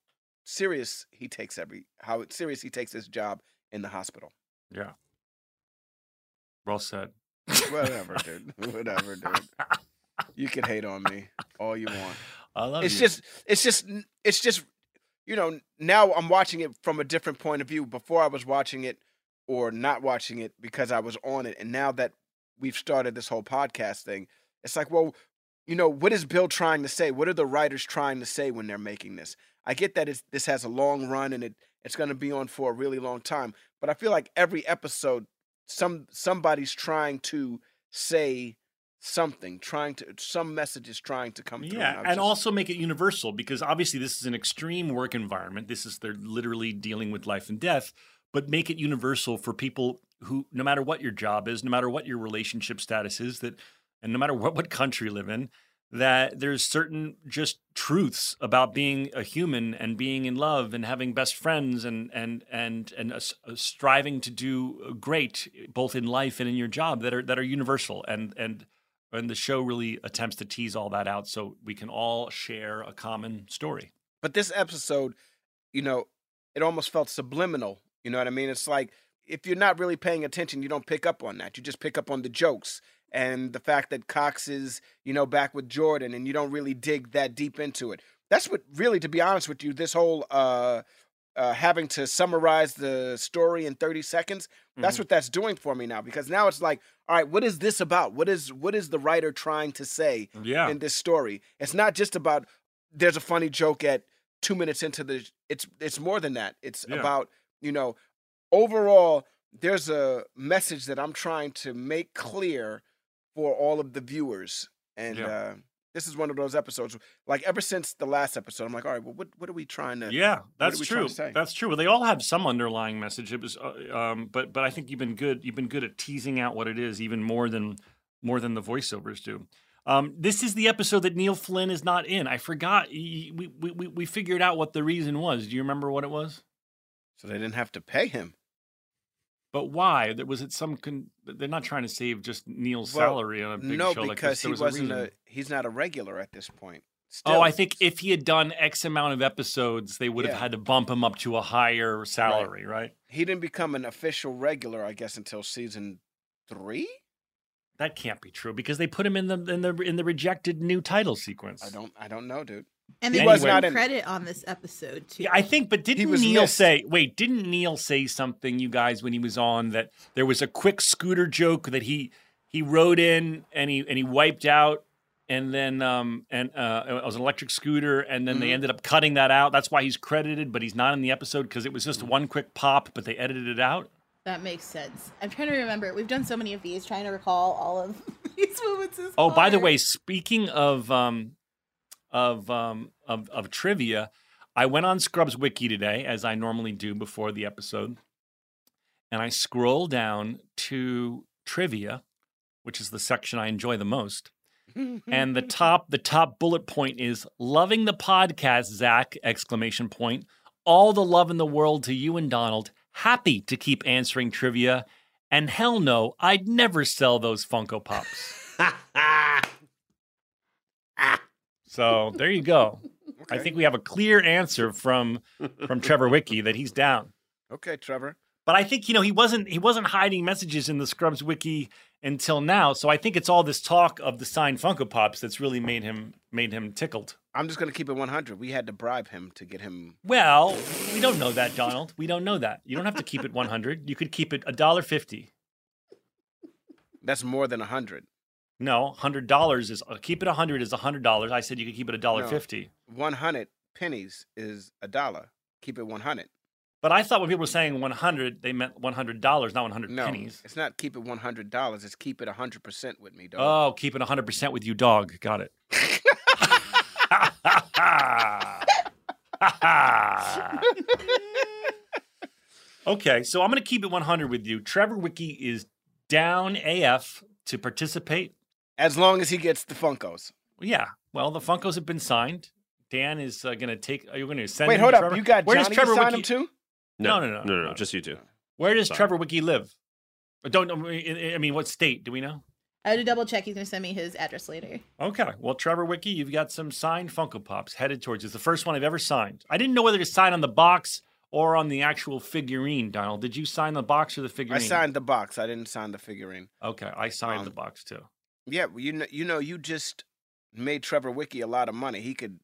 serious he takes every how serious he takes his job in the hospital. Yeah. Well said. Whatever, dude. Whatever, dude. You can hate on me all you want. I love it's you. just it's just it's just you know now i'm watching it from a different point of view before i was watching it or not watching it because i was on it and now that we've started this whole podcast thing it's like well you know what is bill trying to say what are the writers trying to say when they're making this i get that it's, this has a long run and it it's going to be on for a really long time but i feel like every episode some somebody's trying to say something trying to some message is trying to come through Yeah, I and just- also make it universal because obviously this is an extreme work environment. This is they're literally dealing with life and death, but make it universal for people who, no matter what your job is, no matter what your relationship status is, that, and no matter what what country you live in, that there's certain just truths about being a human and being in love and having best friends and and and and s- uh, striving to do great both in life and in your job that are that are universal and and and the show really attempts to tease all that out so we can all share a common story. But this episode, you know, it almost felt subliminal. You know what I mean? It's like if you're not really paying attention, you don't pick up on that. You just pick up on the jokes and the fact that Cox is, you know, back with Jordan and you don't really dig that deep into it. That's what really, to be honest with you, this whole uh uh, having to summarize the story in 30 seconds that's Mhm. what that's doing for me now because now it's like all right what is this about what is what is the writer trying to say Yeah. in this story. It's not just about there's a funny joke at two minutes into the. It's it's more than that. It's Yeah. about you know overall there's a message that I'm trying to make clear for all of the viewers, and Yeah. uh, this is one of those episodes. Like ever since the last episode, I'm like, all right, well, what what are we trying to? yeah, that's true. That's true. Well, they all have some underlying message. It was, uh, um, but but I think you've been good. You've been good at teasing out what it is, even more than more than the voiceovers do. Um, this is the episode that Neil Flynn is not in. I forgot. We, we we we figured out what the reason was. Do you remember what it was? So they didn't have to pay him. But why? Was it. Some con- they're not trying to save just Neil's Well, salary on a big no, show like because this. There he was wasn't a, a, he's not a regular at this point. Oh, I think if he had done X amount of episodes, they would have had to bump him up to a higher salary, right? he didn't become an official regular, I guess, until season three. That can't be true because they put him in the in the in the rejected new title sequence. I don't I don't know, dude. And He they was was not in- credit on this episode too. Yeah, I think, but didn't Neil missed. say? Wait, didn't Neil say something, you guys, when he was on that there was a quick scooter joke that he he rode in and he and he wiped out, and then um and uh it was an electric scooter, and then they Mhm. ended up cutting that out. That's why he's credited, but he's not in the episode because it was just one quick pop, but they edited it out. That makes sense. I'm trying to remember. We've done so many of these, trying to recall all of these moments. is Oh, by the way, speaking of um, of um, of of trivia, I went on Scrubs Wiki today, as I normally do before the episode, and I scroll down to trivia, which is the section I enjoy the most. And the top the top bullet point is loving the podcast, Zach! Exclamation point. All the love in the world to you and Donald. Happy to keep answering trivia. And hell no, I'd never sell those Funko Pops. So there you go. I think we have a clear answer from from Trevor Wiki that he's down. Okay, Trevor. But I think you know he wasn't he wasn't hiding messages in the Scrubs wiki until now. So I think it's all this talk of the signed Funko Pops that's really made him made him tickled. I'm just gonna keep it 100. We had to bribe him to get him. Well, we don't know that, Donald. We don't know that. You don't have to keep it 100. You could keep it a dollar fifty. That's more than 100. No, hundred dollars is uh, keep it a hundred is a hundred dollars. I said you could keep it a dollar No. fifty. 100 pennies is a dollar. Keep it 100. But I thought when people were saying one hundred, they meant one hundred dollars, not one hundred No, pennies. it's not keep it 100 dollars. It's keep it 100 percent with me, dog. Oh, keep it hundred percent with you, dog. Got it. okay, so I'm going to keep it 100 with you. Trevor Wiki is down AF to participate. As long as he gets the Funkos. Yeah, well, the Funkos have been signed. Dan is uh, going to take. Are you going to send? Wait, him hold to up. Trevor? You got Where Johnny does Trevor to sign Wiki? him too? No, no, no, no, no, no. just you two. Where does Sorry. Trevor Wiki live? I Don't know. I mean what state? Do we know? I had to double check. He's gonna send me his address later. Okay. Well, Trevor Wiki, you've got some signed Funko Pops headed towards you. It's the first one I've ever signed. I didn't know whether to sign on the box or on the actual figurine, Donald. Did you sign the box or the figurine? I signed the box. I didn't sign the figurine. Okay, I signed the Um, box too. Yeah, you know, you know, you just made Trevor Wiki a lot of money. He could.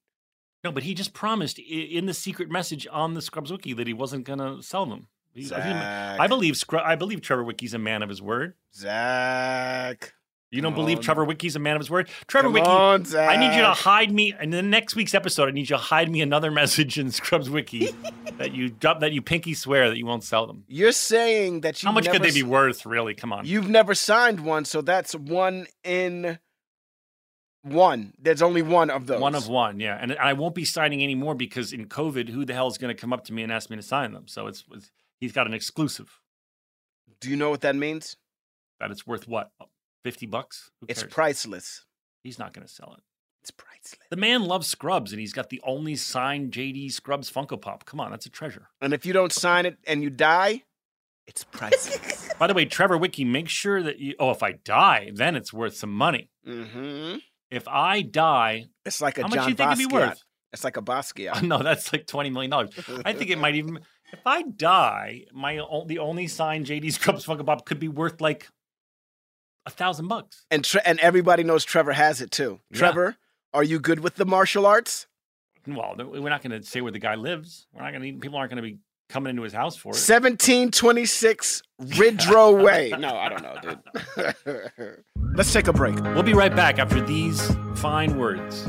No, but he just promised in the secret message on the Scrubs Wiki that he wasn't going to sell them. He- he- Zach, I believe Scrub. I believe Trevor Wiki's a man of his word. Zach. You don't Come believe on. Trevor Wiki's a man of his word? Trevor Come Wiki, on, I need you to hide me in the next week's episode. I need you to hide me another message in Scrubs Wiki that you drop that you pinky swear that you won't sell them. You're saying that you. How much could they be worth, really? Come on. You've never signed one, so that's one in one. There's only one of those. One of one, yeah. And I won't be signing any more because in COVID, who the hell is going to come up to me and ask me to sign them? So it's, it's he's got an exclusive Do you know what that means? that it's worth what, fifty bucks? It's priceless. he's not going to sell it. It's priceless. The man loves Scrubs, and he's got the only signed JD Scrubs Funko Pop. Come on, that's a treasure. And if you don't sign it and you die, it's priceless. By the way, Trevor Wiki, make sure that you. Oh, if I die, then it's worth some money. mm-hmm. If I die, It's like a how John much do you think it'd be worth? It's like a Basquiat. no, that's like twenty million dollars. I think it might even. If I die, my the only signed JD Scrubs Funko Pop could be worth like a thousand bucks. and tre- and everybody knows Trevor has it too. Yeah. Trevor, are you good with the martial arts? Well, we're not going to say where the guy lives. We're not going to. People aren't going to be coming into his house for it. 1726 Ridge Row Way. No, I don't know, dude. Let's take a break. We'll be right back after these fine words.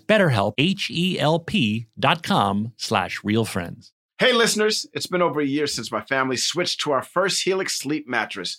betterhelp, H-E-L-P dot com slash realfriends. Hey, listeners, it's been over a year since my family switched to our first Helix sleep mattress,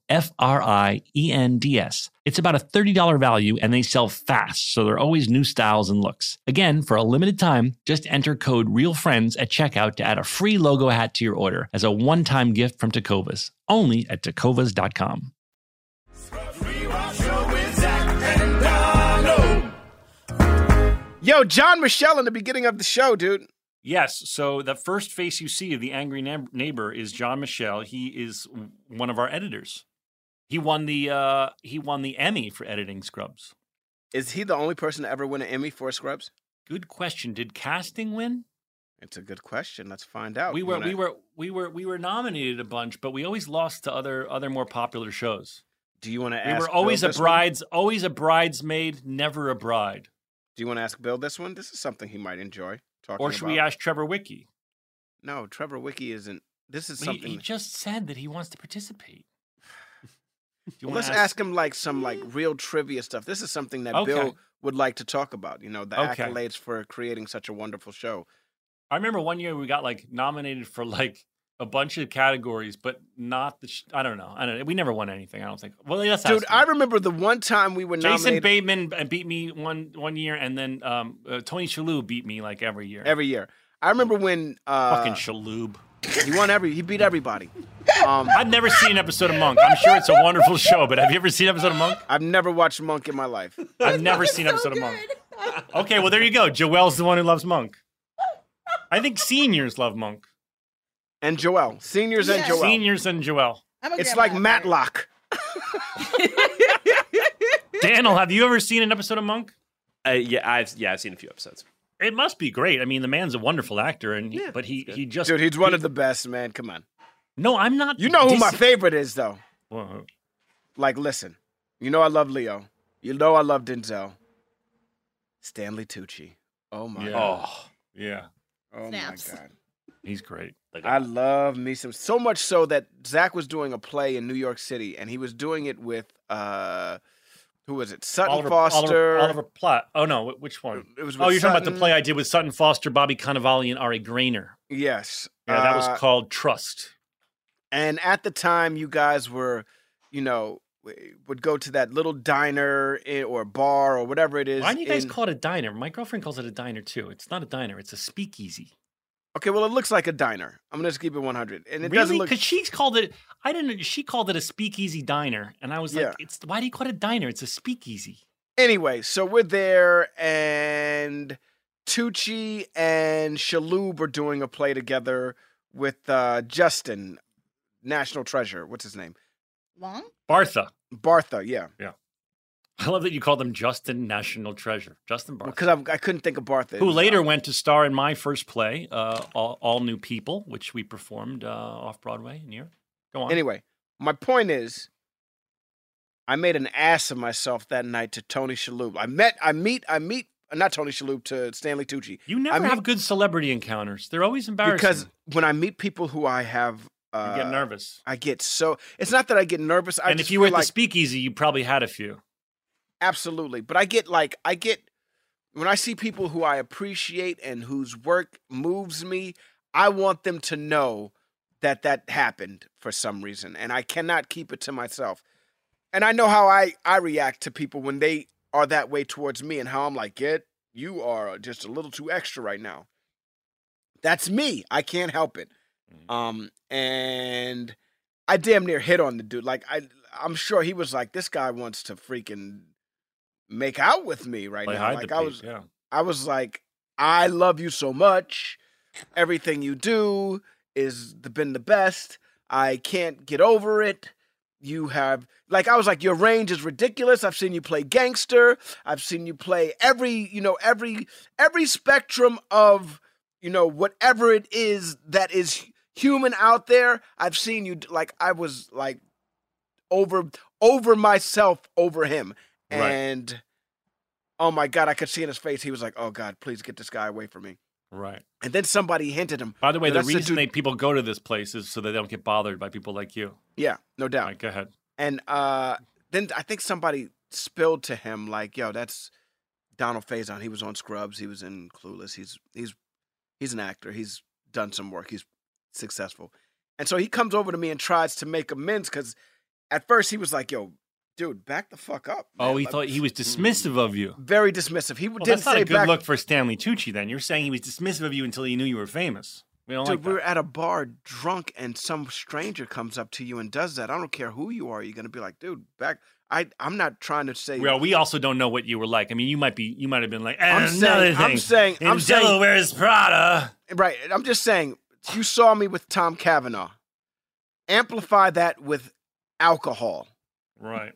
F R I E N D S. It's about a $30 value and they sell fast, so there are always new styles and looks. Again, for a limited time, just enter code REALFRIENDS at checkout to add a free logo hat to your order as a one time gift from Tecovas, only at tecovas.com. Yo, John Michelle in the beginning of the show, dude. Yes. So the first face you see of the angry neighbor is John Michelle. He is one of our editors. He won the uh, he won the Emmy for editing Scrubs. Is he the only person to ever win an Emmy for Scrubs? Good question. Did casting win? It's a good question. Let's find out. We were we were we were we were nominated a bunch, but we always lost to other other more popular shows. Do you want to We ask? were always Bill a this one? bride's always a bridesmaid, never a bride. Do you want to ask Bill this one? This is something he might enjoy talking Or should we ask Trevor Wiki? No, Trevor Wiki isn't. This is He, something. he just said that he wants to participate. You Well, let's ask him like some like real trivia stuff. This is something that Okay. Bill would like to talk about. You know, the Okay. accolades for creating such a wonderful show. I remember one year we got like nominated for like a bunch of categories, but not the. Sh- I don't know. I don't. know. We never won anything. I don't think. Well, let's Dude, I remember the one time we were Jason nominated Bateman uh, beat me one one year, and then um, uh, Tony Shalhoub beat me like every year. every year. I remember when uh, Fucking Shalhoub. He won every. He beat everybody. Um, I've never seen an episode of Monk. I'm sure it's a wonderful show, but have you ever seen an episode of Monk? I've never watched Monk in my life. I've never seen an episode of Monk. Okay, well there you go. Joel's the one who loves Monk. I think seniors love Monk. And Joel, seniors and Yeah. Joel. Seniors and Joel. It's like Matlock. Daniel, have you ever seen an episode of Monk? Uh, yeah, I've yeah, I've seen a few episodes. It must be great. I mean, the man's a wonderful actor, and Yeah, but he he just Dude, he's one he- of the best, man. Come on. No, I'm not. You know who my favorite is, though. Well, Like, listen. You know I love Leo. You know I love Denzel. Stanley Tucci. Oh my Yeah. god. Oh, yeah, Oh Snaps. my god. he's great. like I love me some so much so that Zach was doing a play in New York City and he was doing it with uh who was it? Sutton Oliver, Foster. Oliver, Oliver Platt. Oh no, which one? It was Oh, you're talking about the play I did with Sutton Foster, Bobby Cannavale, and Ari Graynor. Yes. Yeah, that Uh, was called Trust. And at the time, you guys were, you know, would go to that little diner or bar or whatever it is. Why do you guys in- call it a diner? My girlfriend calls it a diner too. It's not a diner. It's a speakeasy. Okay, well, it looks like a diner. I'm gonna just keep it 100, and it doesn't really? look. Because she's called it. I didn't. She called it a speakeasy diner, and I was Yeah. like, "It's why do you call it a diner? It's a speakeasy." Anyway, so we're there, and Tucci and Shalhoub are doing a play together with uh, Justin, National Treasure. What's his name? Long? Bartha. Bartha. Yeah, yeah, I love that you called him Justin National Treasure. Justin Bartha. because I, I couldn't think of Bartha. who later went to star in my first play, uh, All, All New People, which we performed uh, off Broadway in New York. Go on. Anyway, my point is, I made an ass of myself that night to Tony Shalhoub. I met, I meet, I meet, uh, not Tony Shalhoub, to Stanley Tucci. you never I have good celebrity encounters. They're always embarrassing. Because when I meet people who I have, uh, you get nervous. I get so. It's not that I get nervous. I and just if you were at feel the speakeasy, you probably had a few. Absolutely, but I get like I get when I see people who I appreciate and whose work moves me. I want them to know that that happened for some reason, and I cannot keep it to myself. And I know how I I react to people when they are that way towards me, and how I'm like, "Get you are just a little too extra right now." That's me. I can't help it. Mm-hmm. Um, and I damn near hit on the dude. Like I, I'm sure he was like, "This guy wants to freaking make out with me right Play now." Like I peep, was, yeah. I was like, "I love you so much. Everything you do is the, been the best. I can't get over it." You have like I was like your range is ridiculous. I've seen you play gangster. I've seen you play every you know every every spectrum of you know whatever it is that is human out there. I've seen you like I was like over over myself over him Right. and oh my god I could see in his face he was like oh god please get this guy away from me. Right. And then somebody hinted him. By the way, the reason dude-" they people go to this place is so they don't get bothered by people like you. yeah no doubt. Right, go ahead. And uh, then I think somebody spilled to him like, "Yo, that's Donald Faison. He was on Scrubs. He was in Clueless. He's he's he's an actor. He's done some work. He's successful." And so he comes over to me and tries to make amends because at first he was like, "Yo, dude, back the fuck up." Oh, he Like, thought he was hmm. dismissive of you. very dismissive. He Well, didn't that's not say a good back. look for Stanley Tucci. Then you're saying he was dismissive of you until he knew you were famous. We don't Dude, like we were at a bar drunk and some stranger comes up to you and does that. I don't care who you are. You're gonna be like, dude, back. I I'm not trying to say. Well, we also don't know what you were like. I mean, you might be, you might have been like, eh, I'm "And saying- another I'm saying- in I'm saying- Devil Wears Prada. Right. I'm just saying, you saw me with Tom Cavanagh. Amplify that with alcohol. Right.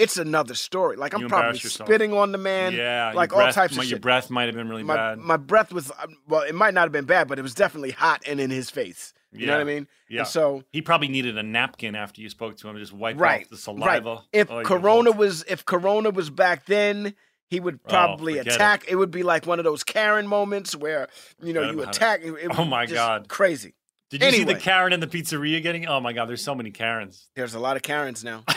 It's another story. Like I'm You probably spitting on the man. yeah. like your all breath, types of my- Your breath might have been really My bad. my breath was um, well, it might not have been bad, but it was definitely hot and in his face. You know what I mean? yeah. And so he probably needed a napkin after you spoke to him to just wipe right, off the saliva. right. If Oh, Corona was if Corona was back then, he would Oh, probably it. attack. It. would be like one of those Karen moments where you know Forget you it. attack. It, it Oh my God. crazy. Did you see the Karen in the pizzeria getting? Oh my God, there's so many Karens. There's a lot of Karens now.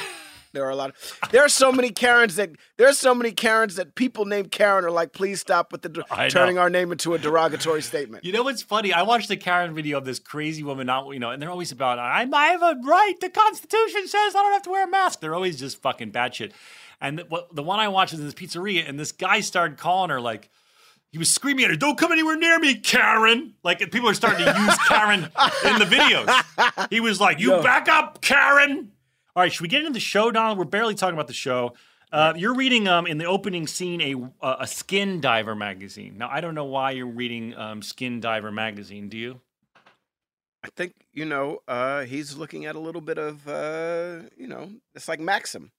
there are a lot of there are so many Karens that there are so many Karens that people named Karen are like, please stop with the I know. turning our name into a derogatory statement. You know what's funny? I watched the Karen video of this crazy woman, not you know, and they're always about I, I have a right. The Constitution says I don't have to wear a mask. They're always just fucking batshit. And the, what, the one I watched was in this pizzeria, and this guy started calling her like. He was screaming at her, "Don't come anywhere near me, Karen!" Like people are starting to use Karen in the videos. He was like, "You Yo. back up, Karen!" All right, should we get into the show, Donald? We're barely talking about the show. Uh, you're reading um, in the opening scene a a Skin Diver magazine. Now I don't know why you're reading um, Skin Diver magazine. Do you? I think you know uh, he's looking at a little bit of uh, you know it's like Maxim.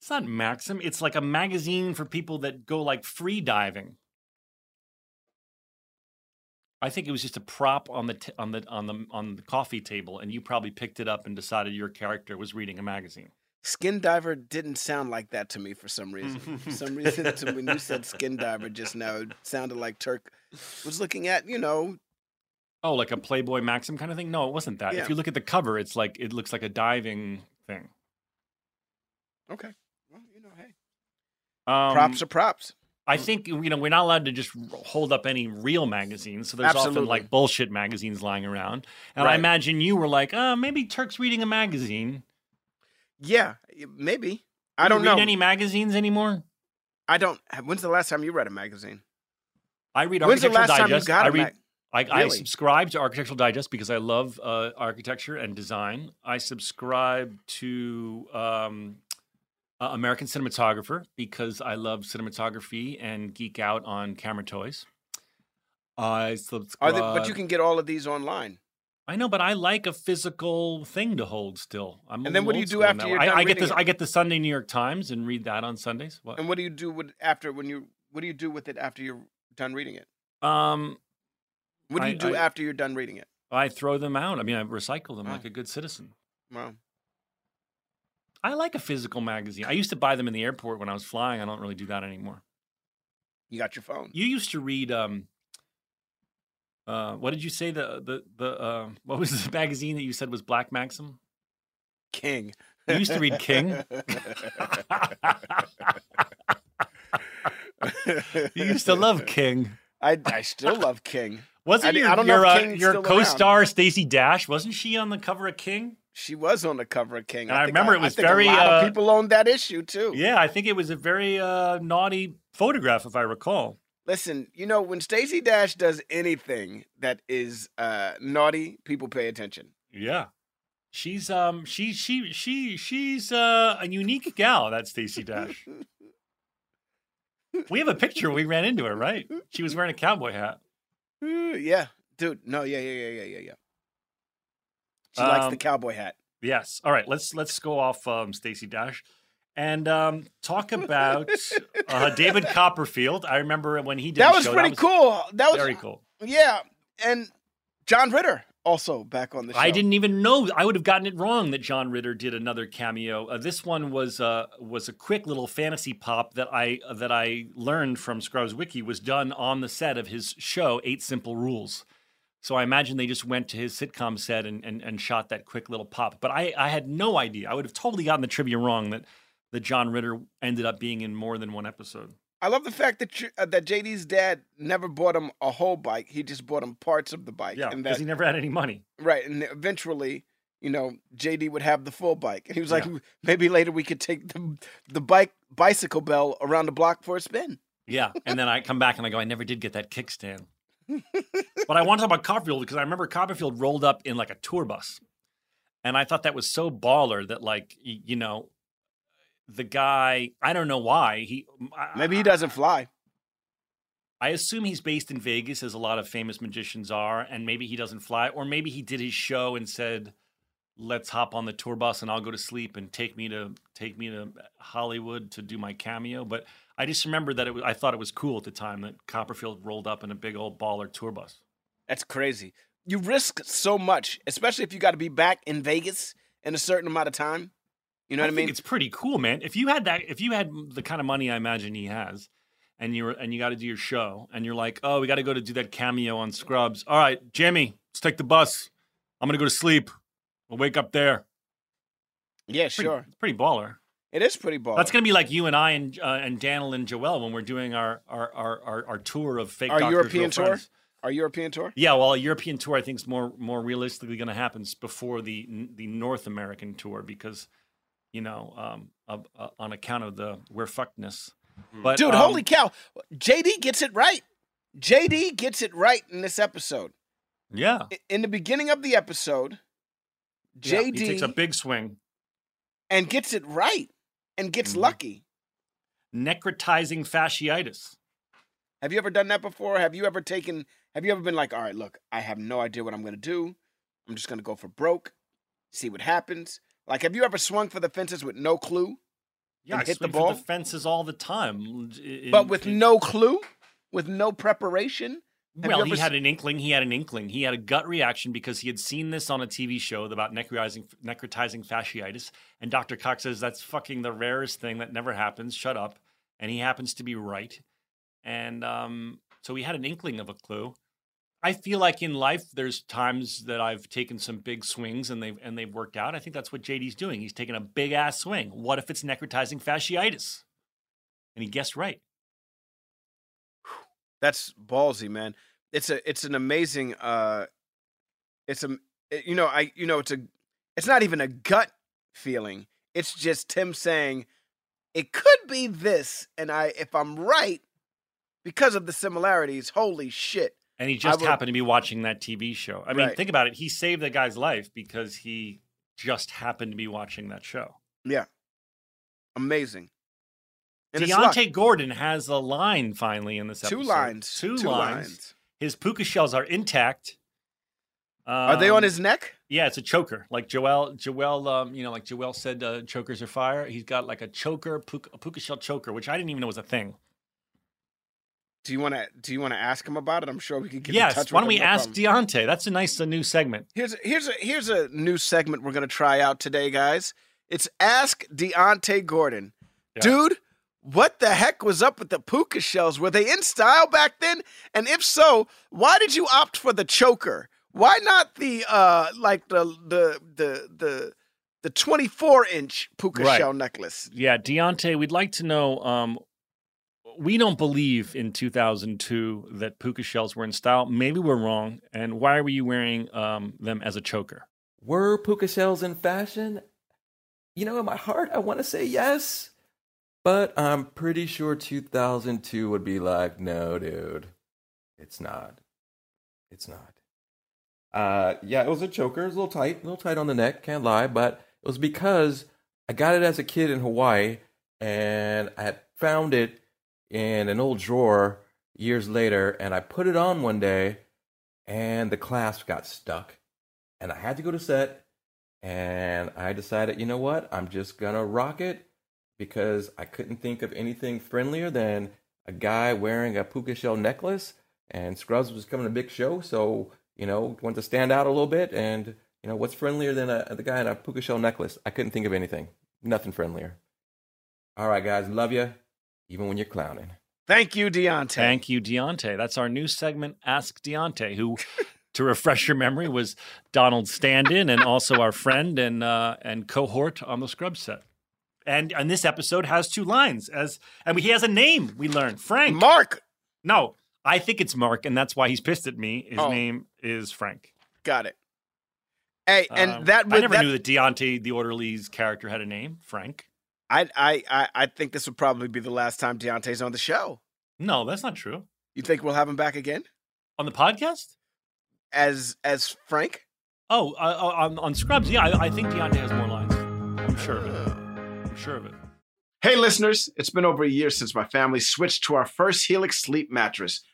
It's not Maxim. It's like a magazine for people that go like free diving. I think it was just a prop on the t- on the on the on the coffee table, and you probably picked it up and decided your character was reading a magazine. Skin diver didn't sound like that to me for some reason. for some reason, to, when you said skin diver just now, it sounded like Turk was looking at you know Oh, like a Playboy Maxim kind of thing? No, it wasn't that. Yeah. If you look at the cover, it's like it looks like a diving thing. okay, well you know hey Um, props are props. I think you know we're not allowed to just hold up any real magazines. So there's often like bullshit magazines lying around. And I imagine you were like, uh, maybe Turk's reading a magazine. Yeah, maybe. I You don't read know. any magazines anymore. I don't. When's the last time you read a magazine? I read When's the Architectural last time you Digest. got I read mag- I, I subscribe to Architectural Digest because I love uh, architecture and design. I subscribe to um, uh, American Cinematographer because I love cinematography and geek out on camera toys. I Are they, but you can get all of these online. I know, but I like a physical thing to hold still. I'm And then what do you do after you're done I, I get this. it? I get the Sunday New York Times and read that on Sundays. What? And what do you do with after when you what do you do with it after you're done reading it? Um, What do you I- do I- after you're done reading it? I throw them out. I mean, I recycle them Oh. like a good citizen. Wow. I like a physical magazine. I used to buy them in the airport when I was flying. I don't really do that anymore. You got your phone. You used to read. Um, uh, what did you say? The the the uh, what was the magazine that you said was Black Maxim? King. You used to read King. you used to love King. I, I still love King. Wasn't I your, I don't your, if uh, your co-star Stacey Dash? Wasn't she on the cover of King? She was on the cover of King. And I think remember a- it was very, A lot uh, of people owned that issue too. Yeah, I think it was a very uh, naughty photograph, if I recall. Listen, you know when Stacey Dash does anything that is uh, naughty, people pay attention. Yeah. She's um she she she she's uh, a unique gal, that Stacey Dash. we have a picture we ran into her, right? She was wearing a cowboy hat. Yeah, dude. No, yeah, yeah, yeah, yeah, yeah, yeah. She likes the Um, cowboy hat. Yes. All right, let's let's go off um Stacey Dash and um talk about uh, David Copperfield. I remember when he did That was show, pretty cool. That was Very cool. Yeah, and John Ritter also back on the show. I didn't even know. I would have gotten it wrong that John Ritter did another cameo. Uh, this one was uh, was a quick little fantasy pop that I that I learned from Scrubs Wiki was done on the set of his show Eight Simple Rules. So I imagine they just went to his sitcom set and, and, and shot that quick little pop. But I, I had no idea. I would have totally gotten the trivia wrong that that John Ritter ended up being in more than one episode. I love the fact that you, uh, that JD's dad never bought him a whole bike. He just bought him parts of the bike. Yeah, because he never had any money. right, and eventually, you know, JD would have the full bike, and he was like, Yeah. maybe later we could take the the bike bicycle bell around the block for a spin. Yeah, and then I come back and I go, I never did get that kickstand. but I want to talk about Copperfield because I remember Copperfield rolled up in like a tour bus, and I thought that was so baller that like you know, the guy I don't know why he Maybe he doesn't fly. I assume he's based in Vegas, as a lot of famous magicians are, and maybe he doesn't fly, or maybe he did his show and said, "Let's hop on the tour bus and I'll go to sleep and take me to take me to Hollywood to do my cameo." But I just remember that it was, I thought it was cool at the time that Copperfield rolled up in a big old baller tour bus. That's crazy. You risk so much, especially if you got to be back in Vegas in a certain amount of time. You know I what I mean? it's pretty cool, man. If you had that, if you had the kind of money I imagine he has, and you're and you got to do your show, and you're like, oh, we got to go to do that cameo on Scrubs. All right, Jimmy, let's take the bus. I'm gonna go to sleep. We'll wake up there. Yeah, Pretty, sure. it's pretty baller. It is pretty baller. That's gonna be like you and I and uh, and Daniel and Joel when we're doing our our our, our, our tour of fake Our Doctors, European tour? Friends. Our European tour. Yeah, well, a European tour I think is more more realistically going to happen before the the North American tour because you know um, of, uh, on account of the we're fuckedness. But Dude, um, holy cow. JD gets it right. JD gets it right in this episode. yeah, In the beginning of the episode, yeah, JD he takes a big swing, and gets it right and gets Mhm. lucky. necrotizing fasciitis. Have you ever done that before? Have you ever taken have you ever been like, "All right, look, I have no idea what I'm going to do. I'm just going to go for broke, see what happens." Like, have you ever swung for the fences with no clue, Yeah, I hit the ball? the fences all the time, in- but with in- no clue, with no preparation? Have Well, he had an inkling. He had an inkling. He had a gut reaction because he had seen this on a TV show about necrotizing, necrotizing fasciitis. And Dr. Cox says that's fucking the rarest thing that never happens. Shut up. And he happens to be right. And um, so he had an inkling of a clue. I feel like in life, there's times that I've taken some big swings and they've and they've worked out. I think that's what JD's doing. He's taking a big ass swing. What if it's necrotizing fasciitis? And he guessed right. That's ballsy, man. It's a it's an amazing uh it's a you know, I you know, it's a it's not even a gut feeling. It's just Tim saying it could be this and I if I'm right because of the similarities, holy shit. And he just would- happened to be watching that TV show. I mean, Right. think about it. He saved the guy's life because he just happened to be watching that show. Yeah. Amazing. And. Deontay Gordon has a line finally in this episode. Two lines. Two, Two lines. lines. His puka shells are intact. Are they on Um, his neck? Yeah, it's a choker. Like Joel, Joel, um, you know, like Joel said, uh, chokers are fire. He's got like a choker, puka, a puka shell choker, which I didn't even know was a thing. Do you want to? Do you want to ask him about it? I'm sure we could get in touch yes. Why don't we no ask problem. Deontay? That's a nice uh, new segment. Here's a, here's a here's a new segment we're gonna try out today, guys. It's Ask Deontay Gordon, Yeah. dude. What the heck was up with the puka shells? Were they in style back then? And if so, why did you opt for the choker? Why not the uh like the the the the the 24 inch puka Right. shell necklace? Yeah, Deontay, we'd like to know. Um, we don't believe in 2002 that puka shells were in style. Maybe we're wrong. And why were you wearing um, them as a choker? Were puka shells in fashion? You know, in my heart, I want to say yes, but I'm pretty sure 2002 would be like, no, dude, it's not. It's not. Uh, yeah, it was a choker. It was a little tight, a little tight on the neck. Can't lie, but it was because I got it as a kid in Hawaii, and I had found it in an old drawer years later, and I put it on one day, and the clasp got stuck and I had to go to set, and I decided, you know what, I'm just gonna rock it because I couldn't think of anything friendlier than a guy wearing a puka shell necklace, and Scrubs was coming a big show, so you know, wanted to stand out a little bit, and you know, what's friendlier than a the guy in a puka shell necklace? I couldn't think of anything, nothing friendlier. All right, guys, love you, even when you're clowning. Thank you, Deontay. Thank you, Deontay. That's our new segment, Ask Deontay, who, to refresh your memory, was Donald stand-in and also our friend and uh, and cohort on the Scrub set. And and this episode has two lines as and he has a name. We learn Frank. Mark. No, I think it's Mark, and that's why he's pissed at me. His Oh. name is Frank. Got it. Hey, and Um, that I would never that, knew that Deontay, the orderly's character, had a name, Frank. I, I I I think this would probably be the last time Deontay's on the show. No, that's not true. You think we'll have him back again On the podcast? as as Frank? Oh, uh, uh, on, on Scrubs, yeah, I, I think Deontay has more lines. I'm sure of it. I'm sure of it. Hey, listeners, it's been over a year since my family switched to our first Helix sleep mattress.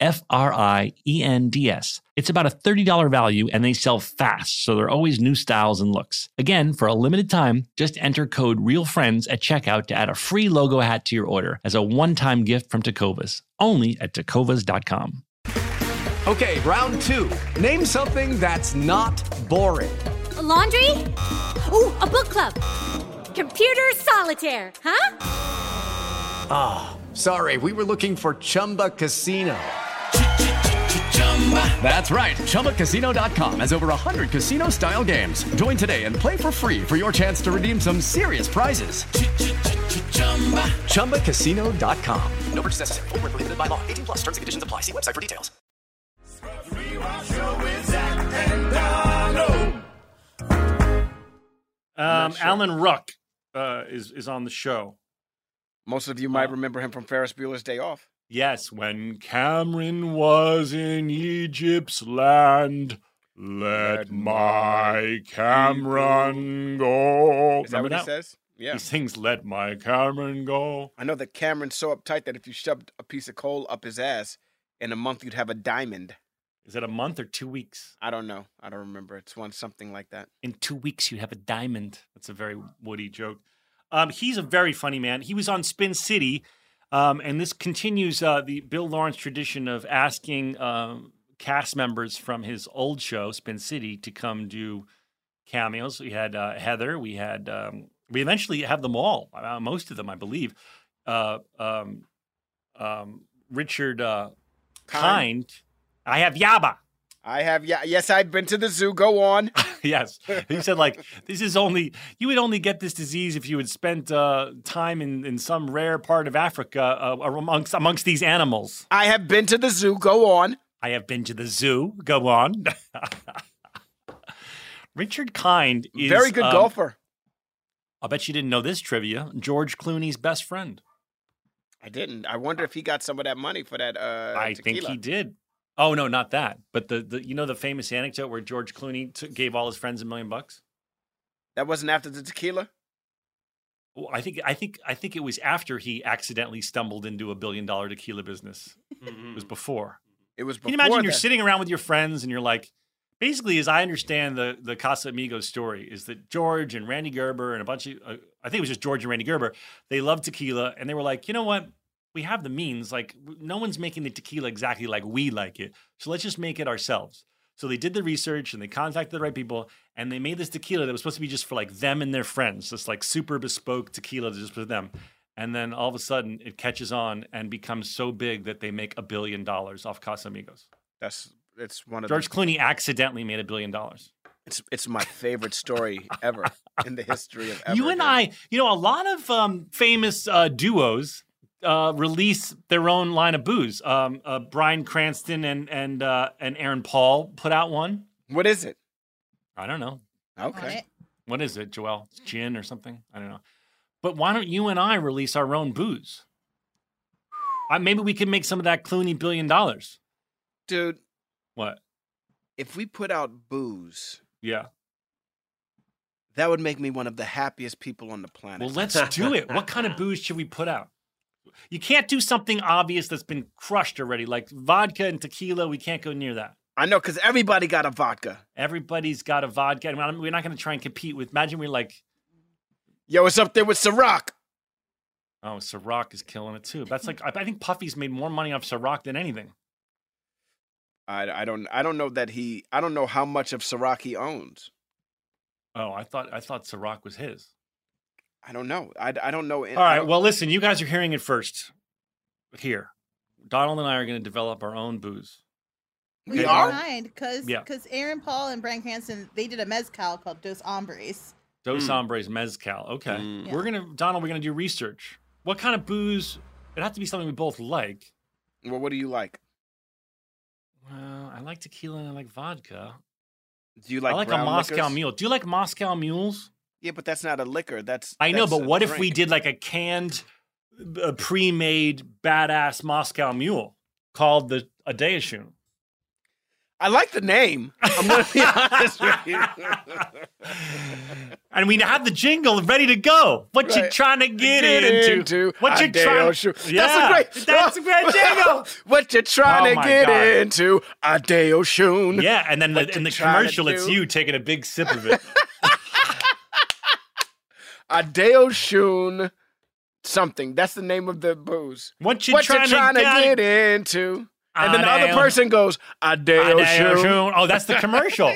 F R I E N D S. It's about a $30 value and they sell fast, so there are always new styles and looks. Again, for a limited time, just enter code REALFRIENDS at checkout to add a free logo hat to your order as a one time gift from Tecovas. Only at tecovas.com. Okay, round two. Name something that's not boring. A laundry? Ooh, a book club. Computer solitaire, huh? Ah, sorry, we were looking for Chumba Casino. That's right. ChumbaCasino.com has over 100 casino style games. Join today and play for free for your chance to redeem some serious prizes. ChumbaCasino.com. No purchase necessary. Void where prohibited by law. 18 plus terms and conditions apply. See website for details. Um, Alan Ruck uh, is, is on the show. Most of you might remember him from Ferris Bueller's Day Off. Yes, when Cameron was in Egypt's land, let my Cameron go. Is that Remember what he says? Yeah. He sings "Let My Cameron Go." I know that Cameron's so uptight that if you shoved a piece of coal up his ass, in a month you'd have a diamond. Is it a month or two weeks? I don't know. I don't remember. It's one something like that. In two weeks, you have a diamond. That's a very Woody joke. Um, he's a very funny man. He was on Spin City, um, and this continues uh, the Bill Lawrence tradition of asking um, cast members from his old show, Spin City, to come do cameos. We had uh, Heather. We had. Um, we eventually have them all. Uh, most of them, I believe. Uh, um, um, Richard uh, Kind. Kind. I have Yaba. I have, yeah, yes, I've been to the zoo. Go on. yes. He said, like, this is only, you would only get this disease if you had spent uh, time in, in some rare part of Africa uh, amongst, amongst these animals. I have been to the zoo. Go on. I have been to the zoo. Go on. Richard Kind is. Very good um, golfer. I bet you didn't know this trivia. George Clooney's best friend. I didn't. I wonder if he got some of that money for that. Uh, I tequila. think he did. Oh no, not that. But the, the you know the famous anecdote where George Clooney t- gave all his friends a million bucks. That wasn't after the tequila. Well, I think I think I think it was after he accidentally stumbled into a billion dollar tequila business. It was before. It was. Before Can you before imagine you're sitting around with your friends and you're like, basically, as I understand the the Casamigos story, is that George and Randy Gerber and a bunch of uh, I think it was just George and Randy Gerber, they love tequila and they were like, you know what? We have the means. Like, no one's making the tequila exactly like we like it, so let's just make it ourselves. So they did the research and they contacted the right people and they made this tequila that was supposed to be just for like them and their friends, this like super bespoke tequila just for them. And then all of a sudden it catches on and becomes so big that they make a billion dollars off Casamigos. That's it's one of George the, Clooney accidentally made a billion dollars. It's it's my favorite story ever in the history of ever. you and. I, you know, a lot of um, famous uh, duos uh, release their own line of booze. Um, uh, Bryan Cranston and and uh, and Aaron Paul put out one. What is it? I don't know. Okay. What is it, Joel? It's gin or something? I don't know. But why don't you and I release our own booze? Uh, maybe we can make some of that Clooney billion dollars. Dude, What? if we put out booze, Yeah. that would make me one of the happiest people on the planet. Well, let's do it. What kind of booze should we put out? You can't do something obvious that's been crushed already, like vodka and tequila. We can't go near that. I know, because everybody got a vodka. Everybody's got a vodka. I mean, we're not going to try and compete with. Imagine we're like, Yo, it's up there with Ciroc. oh, Ciroc is killing it too. That's like, I I think Puffy's made more money off Ciroc than anything. I, I don't I don't know that he I don't know how much of Ciroc he owns. Oh, I thought I thought Ciroc was his. I don't know. I, I don't know. All right. Well, listen, you guys are hearing it first. Here, Donald and I are going to develop our own booze. We Okay, are Donald? because Yeah. because Aaron Paul and Bryan Cranston they did a mezcal called Dos Hombres. Dos Mm. Hombres Mezcal. Okay. Mm. We're gonna Donald, we're gonna do research. What kind of booze? It has to be something we both like. Well, what do you like? Well, I like tequila and I like vodka. Do you like I like a Moscow liquors? Mule. Do you like Moscow Mules? Yeah, but that's not a liquor. That's I know, that's but a what if we did like a canned, a pre-made badass Moscow Mule called the Adayashun? I like the name. I'm gonna be honest with you. and we have the jingle ready to go. What you trying to get, Get into? into What you trying? Shoe. Yeah, That's a great. That's a great jingle. what you trying Oh to get God. into? Adeo Shun. Yeah, and then the, in the commercial, it's you taking a big sip of it. Adeo Shun. Something. That's the name of the booze. What you what trying, you trying to, get? get into? And then the other person goes, Adeo Adeo Shun. Shun. Oh, that's the commercial.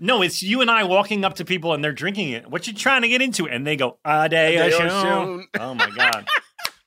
No, it's you and I walking up to people and they're drinking it. What you trying to get into? And they go, Adeo Adeo Shun. Shun. Oh my god,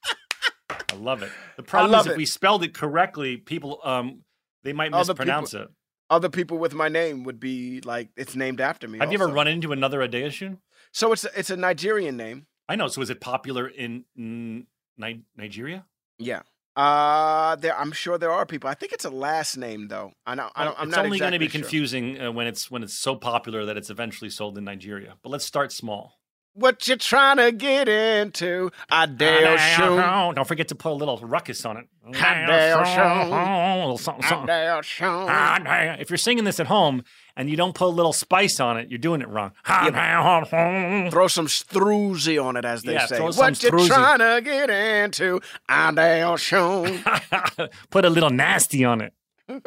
I love it. The problem is if it. we spelled it correctly, people um they might Other mispronounce people- it. Other people with my name would be like, it's named after me. Have you ever run into another Adeo Shun? So it's it's a Nigerian name. I know. So is it popular in mm, Ni- Nigeria? Yeah. Uh, there. I'm sure there are people. I think it's a last name though. I know. I don't, I'm it's not only going to be exactly sure. confusing uh, when it's when it's so popular that it's eventually sold in Nigeria. But let's start small. What you trying to get into? Adeo Shun. Don't forget to put a little ruckus on it. Adeo Shun. A little something, something. Adeo Shun. Adeo. If you're singing this at home and you don't put a little spice on it, you're doing it wrong. Throw some struzy on it, as they Yeah, say. What you trying to get into? Adeo Shun. put a little nasty on it.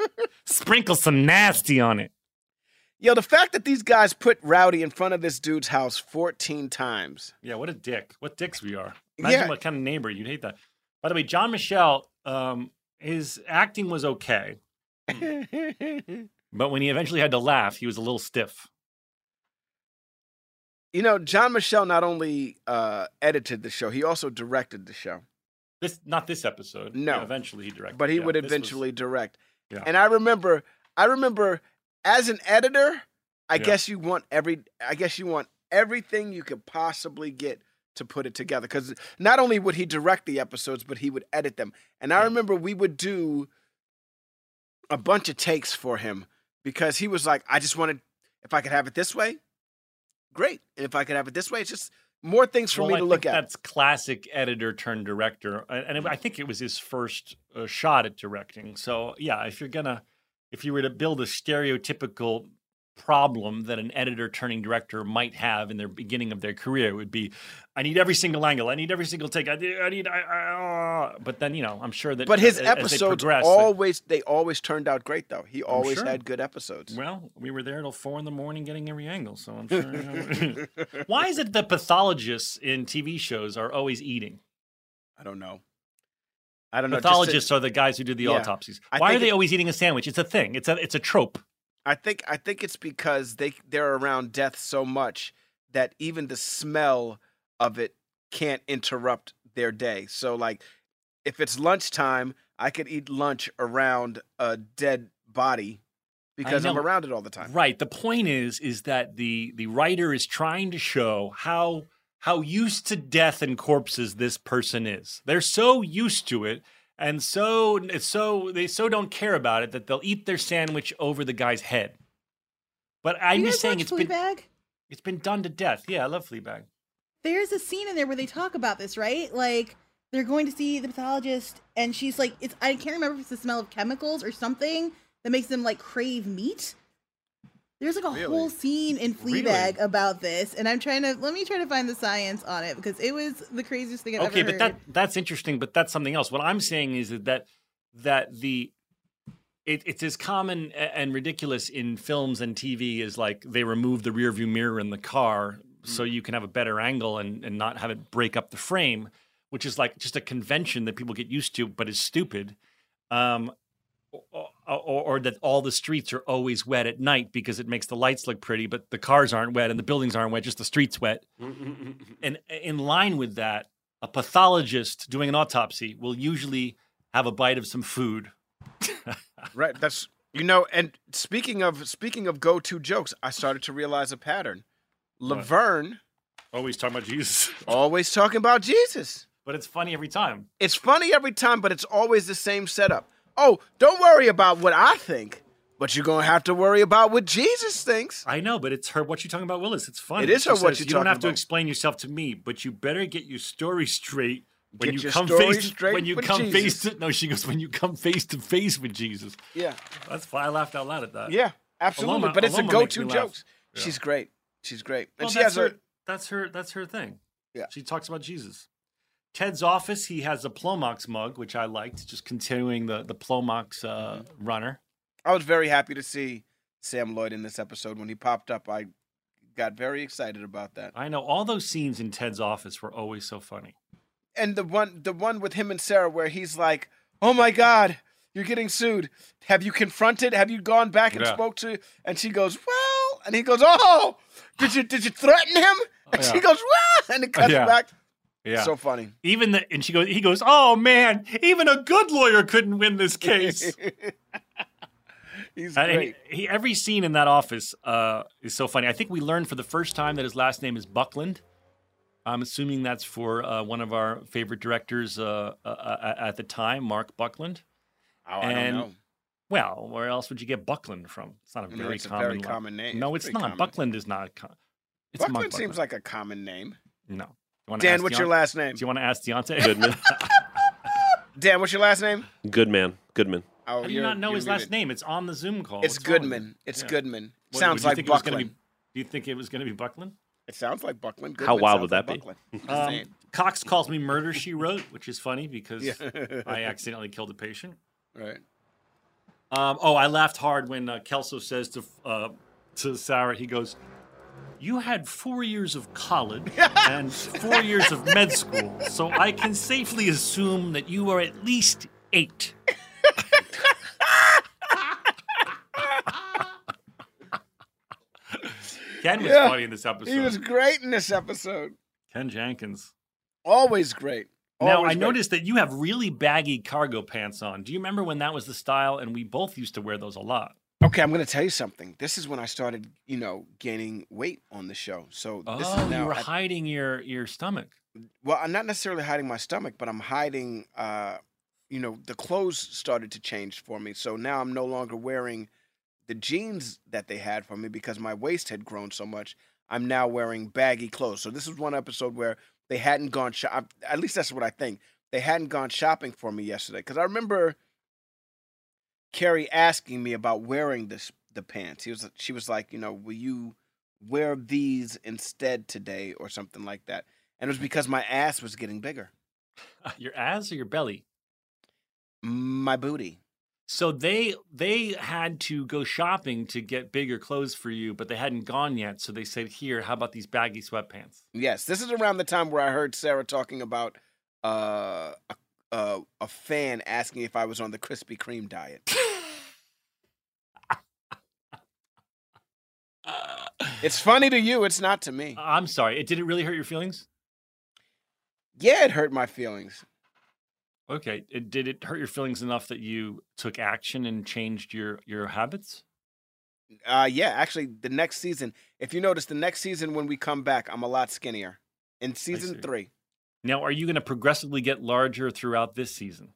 Sprinkle some nasty on it. Yo, the fact that these guys put Rowdy in front of this dude's house 14 times. Yeah, what a dick. What dicks we are. Imagine Yeah. what kind of neighbor you'd hate that. By the way, John Michel, um, his acting was okay, but when he eventually had to laugh, he was a little stiff. You know, John Michel not only uh, edited the show, he also directed the show. This not this episode. No. Yeah, eventually he directed. But he yeah, would this was- eventually direct. Yeah. And I remember, I remember, as an editor, I Yeah. guess you want every, I guess you want everything you could possibly get to put it together. Because not only would he direct the episodes, but he would edit them. And I remember we would do a bunch of takes for him because he was like, I just wanted, if I could have it this way, great. And if I could have it this way, it's just more things for Well, me I to look at. That's classic editor turned director, and I think it was his first uh, shot at directing. So yeah, if you're gonna, if you were to build a stereotypical problem that an editor turning director might have in their beginning of their career, it would be, I need every single angle, I need every single take, I need, I need, I, I, uh," but then you know, I'm sure that. But his as they episodes progress, like- always, they always turned out great though. He always sure. had good episodes. Well, we were there till four in the morning getting every angle, so I'm sure. Why is it that pathologists in TV shows are always eating? I don't know. I don't know. to- Pathologists are the guys who do the Yeah. autopsies. Why are they it- always eating a sandwich? It's a thing. It's a it's a trope. I think I think it's because they they're around death so much that even the smell of it can't interrupt their day. So like if it's lunchtime, I could eat lunch around a dead body because I'm around it all the time. Right. The point is is that the the writer is trying to show how how used to death and corpses this person is. They're so used to it and so it's so they so don't care about it that they'll eat their sandwich over the guy's head. But I'm just saying it's been it's been done to death. Yeah, I love Fleabag. There's a scene in there where they talk about this, right? Like they're going to see the pathologist, and she's like, "It's I can't remember if it's the smell of chemicals or something that makes them like crave meat." There's like a Really? whole scene in Fleabag about this, and I'm trying to let me try to find the science on it because it was the craziest thing I've okay, ever but heard. that that's interesting. But that's something else. What I'm saying is that that the it, it's as common and ridiculous in films and TV as like they remove the rear view mirror in the car so you can have a better angle and, and not have it break up the frame, which is like just a convention that people get used to, but is stupid. Um, or, or, or that all the streets are always wet at night because it makes the lights look pretty, but the cars aren't wet and the buildings aren't wet, just the streets wet. and in line with that, a pathologist doing an autopsy will usually have a bite of some food. Right. That's you know, and speaking of speaking of go-to jokes, I started to realize a pattern. Laverne Always talking about Jesus. always talking about Jesus. But it's funny every time. It's funny every time, but it's always the same setup. Oh, don't worry about what I think, but you're gonna have to worry about what Jesus thinks. I know, but it's her. What you talking about, Willis? It's funny. It is She her what says, you You don't have to explain yourself to me, but you better get your story straight when you your come story face when you come face to no. She goes when you come face to face with Jesus. Yeah, That's why I laughed out loud at that. yeah, absolutely. Aloma- but it's a Aloma makes go-to jokes. Yeah. She's great. She's great, and Well, she has her. a That's her. That's her thing. Yeah. She talks about Jesus. Ted's office. He has a Plomox mug, which I liked. Just continuing the the Plomox uh, Mm-hmm. runner. I was very happy to see Sam Lloyd in this episode when he popped up. I got very excited about that. I know all those scenes in Ted's office were always so funny. And the one the one with him and Sarah where he's like, "Oh my god, you're getting sued. Have you confronted? Have you gone back and Yeah. spoke to?" And she goes, "Well," and he goes, "Oh, did you did you threaten him?" And she yeah. goes, "Well," and it cuts Yeah. back. Yeah. So funny. even the and she goes he goes oh man even a good lawyer couldn't win this case He's great. he, he, every scene in that office uh, is so funny i think we learned for the first time that his last name is buckland i'm assuming that's for uh, one of our favorite directors uh, uh, uh, at the time marc buckland Oh, I don't and- know. well where else would you get buckland from it's not a No, very it's a common very common name. no It's it's not common. buckland is not com- it's Marc Buckland seems like a common name. no Dan, ask what's your last name? do you want to ask Deontay? Goodman. Dan, what's your last name? Goodman. Goodman. Oh, How do you not know you're his last name? It's on the Zoom call. It's What's wrong with Goodman. you? It's Yeah. Goodman. What- Sounds would you like think it was gonna Buckland. Be, do you think it was going to be Buckland? It sounds like Buckland. How Goodman wild sounds would like that be? Buckland. Just Um, saying. Cox calls me Murder She Wrote, which is funny because Yeah. I accidentally killed a patient. Right. Um, oh, I laughed hard when uh, Kelso says to uh, to Sarah, he goes, "You had four years of college and four years of med school, so I can safely assume that you are at least eight. Ken was Yeah, funny in this episode. He was great in this episode. Ken Jenkins. Always great. Now I great. noticed that you have really baggy cargo pants on. Do you remember when that was the style? And we both used to wear those a lot. Okay, I'm going to tell you something. This is when I started, you know, gaining weight on the show. So this oh, is now you were at- hiding your your stomach. well, I'm not necessarily hiding my stomach, but I'm hiding. Uh, you know, the clothes started to change for me. So now I'm no longer wearing the jeans that they had for me because my waist had grown so much. I'm now wearing baggy clothes. So this is one episode where they hadn't gone shop. At least that's what I think. They hadn't gone shopping for me yesterday because I remember Carrie asking me about wearing this the pants. He was she was like, you know, will you wear these instead today or something like that? And it was because my ass was getting bigger. Your ass or your belly? My booty. So they they had to go shopping to get bigger clothes for you, but they hadn't gone yet. So they said, "Here, how about these baggy sweatpants?" Yes, this is around the time where I heard Sarah talking about uh, a, a a fan asking if I was on the Krispy Kreme diet. It's funny to you, it's not to me. I'm sorry. It did it really hurt your feelings? Yeah, it hurt my feelings. Okay. It, did it hurt your feelings enough that you took action and changed your your habits? Uh, yeah, actually, the next season, if you notice, the next season when we come back, I'm a lot skinnier. In season three, Now, are you going to progressively get larger throughout this season?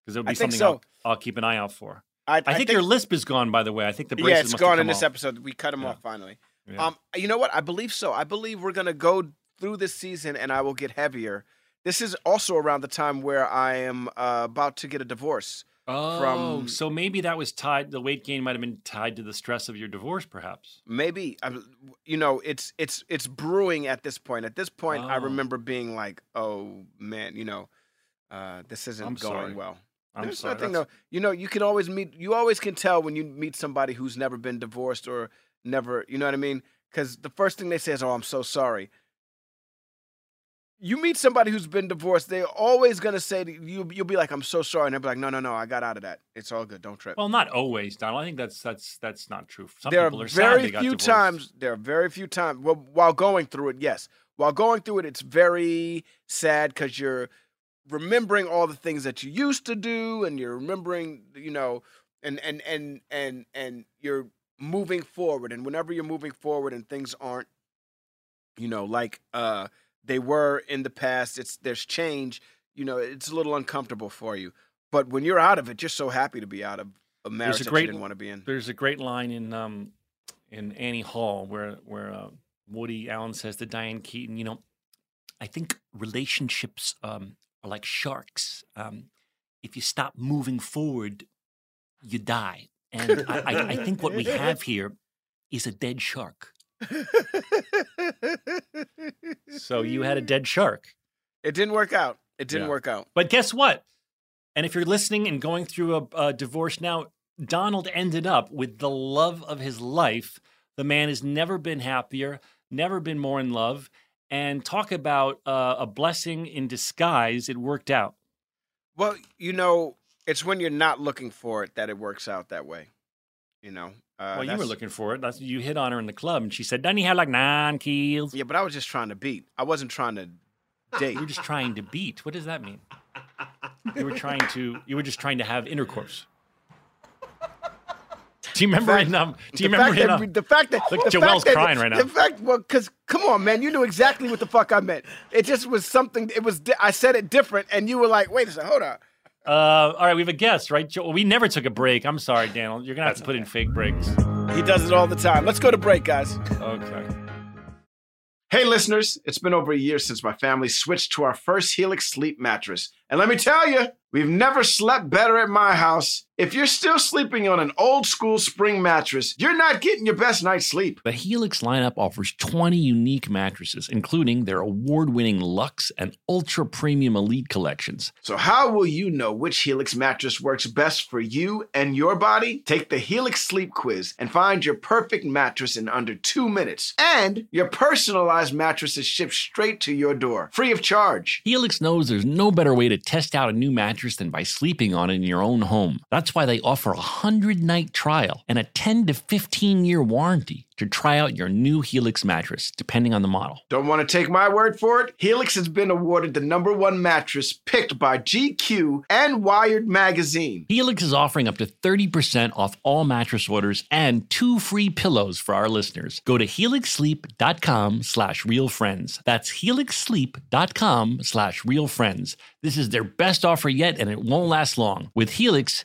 Because there'll be I something so. I'll, I'll keep an eye out for. I, I, think, your lisp is gone, by the way. I think the braces yeah, it's gone in come this off. episode. We cut them Yeah. off finally. Yeah. Um, you know what? I believe so. I believe we're gonna go through this season, and I will get heavier. This is also around the time where I am uh, about to get a divorce. Oh, from- so maybe that was tied. The weight gain might have been tied to the stress of your divorce, perhaps. Maybe I, you know, it's it's it's brewing at this point. At this point, I Oh. remember being like, "Oh man, you know, uh, this isn't I'm going sorry. well." I'm There's sorry. nothing that's- though. You know, you can always meet. You always can tell when you meet somebody who's never been divorced or never. You know what I mean? Because the first thing they say is, "Oh, I'm so sorry." You meet somebody who's been divorced, they're always gonna say to you. You'll be like, "I'm so sorry," and they'll be like, "No, no, no, I got out of that. It's all good. Don't trip." Well, not always, Donald. I think that's that's that's not true. Some there people are are sad very they few times. There are very few times. Well, while going through it, yes. While going through it, it's very sad because you're remembering all the things that you used to do, and you're remembering, you know, and and and and and you're moving forward. And whenever you're moving forward and things aren't you know, like uh, they were in the past. It's there's change. You know, it's a little uncomfortable for you. But when you're out of it, you're so happy to be out of a marriage a that great you didn't want to be in. There's a great line in um in Annie Hall where where uh, Woody Allen says to Diane Keaton, you know, I think relationships um, are like sharks. Um, if you stop moving forward, you die. And I, I, I think what we have here is a dead shark. So you had a dead shark. It didn't work out. It didn't Yeah. work out. But guess what? And if you're listening and going through a, a divorce now, Donald ended up with the love of his life. The man has never been happier, never been more in love. And talk about uh, a blessing in disguise. It worked out. Well, you know, it's when you're not looking for it that it works out that way. You know. Uh, well, you were looking for it. That's, you hit on her in the club, and she said, "Doesn't he have like nine kills?" Yeah, but I was just trying to beat. I wasn't trying to date. You were just trying to beat. What does that mean? You were trying to. You were just trying to have intercourse. Do you remember in um? Do you the remember fact in that, um, the fact that Look, the Joelle's fact that- crying right now. The fact, well, because come on, man, you knew exactly what the fuck I meant. It just was something. It was. I said it different, and you were like, "Wait a second, hold on." Uh, all right, we have a guest, right? Joel? We never took a break. I'm sorry, Daniel. You're gonna have to put in fake breaks. He does it all the time. Let's go to break, guys. Okay. Hey, listeners, it's been over a year since my family switched to our first Helix sleep mattress. And let me tell you, we've never slept better at my house. If you're still sleeping on an old school spring mattress, you're not getting your best night's sleep. The Helix lineup offers 20 unique mattresses, including their award winning Lux and Ultra Premium Elite collections. So, how will you know which Helix mattress works best for you and your body? Take the Helix Sleep Quiz and find your perfect mattress in under two minutes. And your personalized mattress is shipped straight to your door, free of charge. Helix knows there's no better way to test out a new mattress than by sleeping on it in your own home. That's why they offer a 100 night trial and a 10 to 15 year warranty to try out your new Helix mattress, depending on the model. Don't want to take my word for it? Helix has been awarded the number one mattress picked by GQ and Wired Magazine. Helix is offering up to 30% off all mattress orders and two free pillows for our listeners. Go to helixsleep.com slash real friends. That's helixsleep.com slash real friends. This is their best offer yet, and it won't last long. With Helix,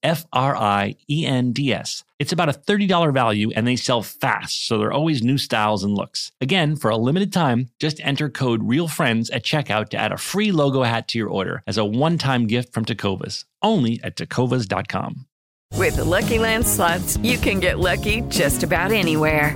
F R I E N D S. It's about a $30 value and they sell fast, so there are always new styles and looks. Again, for a limited time, just enter code REALFRIENDS at checkout to add a free logo hat to your order as a one time gift from Tecovas. Only at tecovas.com. With the Lucky Land slots, you can get lucky just about anywhere.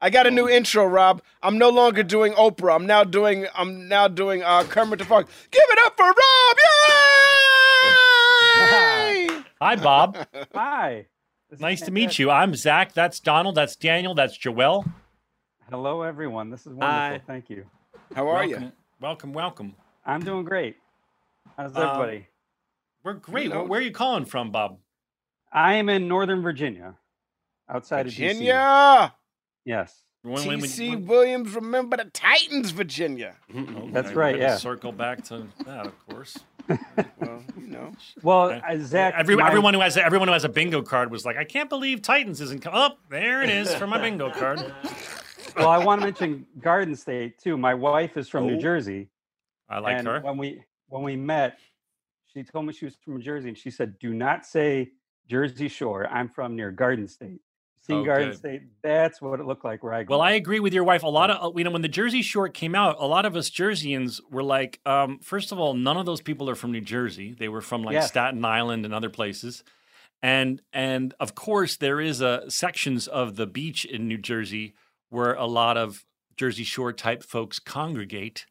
I got a new intro, Rob. I'm no longer doing Oprah. I'm now doing I'm now doing uh, Kermit the Frog. Give it up for Rob! Yay! Hi, Bob. Hi. nice to meet you. I'm Zach. That's Donald. That's Daniel. That's Joelle. Hello, everyone. This is wonderful. Hi. Thank you. How are you? Welcome, welcome. I'm doing great. How's Um, everybody? We're great. You know- Where, where are you calling from, Bob? I am in Northern Virginia, outside of Virginia! Yes. T.C. Williams, remember the Titans, Virginia. That's right, yeah. Circle back to that, of course. well, you know. Well, uh, Zach, Every, my- everyone who has everyone who has a bingo card was like, I can't believe Titans isn't. Co- oh, there it is for my bingo card. well, I want to mention Garden State too. My wife is from Oh. New Jersey. I like and her. When we when we met, she told me she was from New Jersey, and she said, "Do not say Jersey Shore. I'm from near Garden State. Seen Oh, Garden good. State? That's what it looked like where I grew Well. I agree with your wife. A lot of you know when the Jersey Shore came out, a lot of us Jerseyans were like, um, first of all, none of those people are from New Jersey. They were from like. Staten Island and other places. And and of course there is a sections of the beach in New Jersey where a lot of Jersey Shore type folks congregate,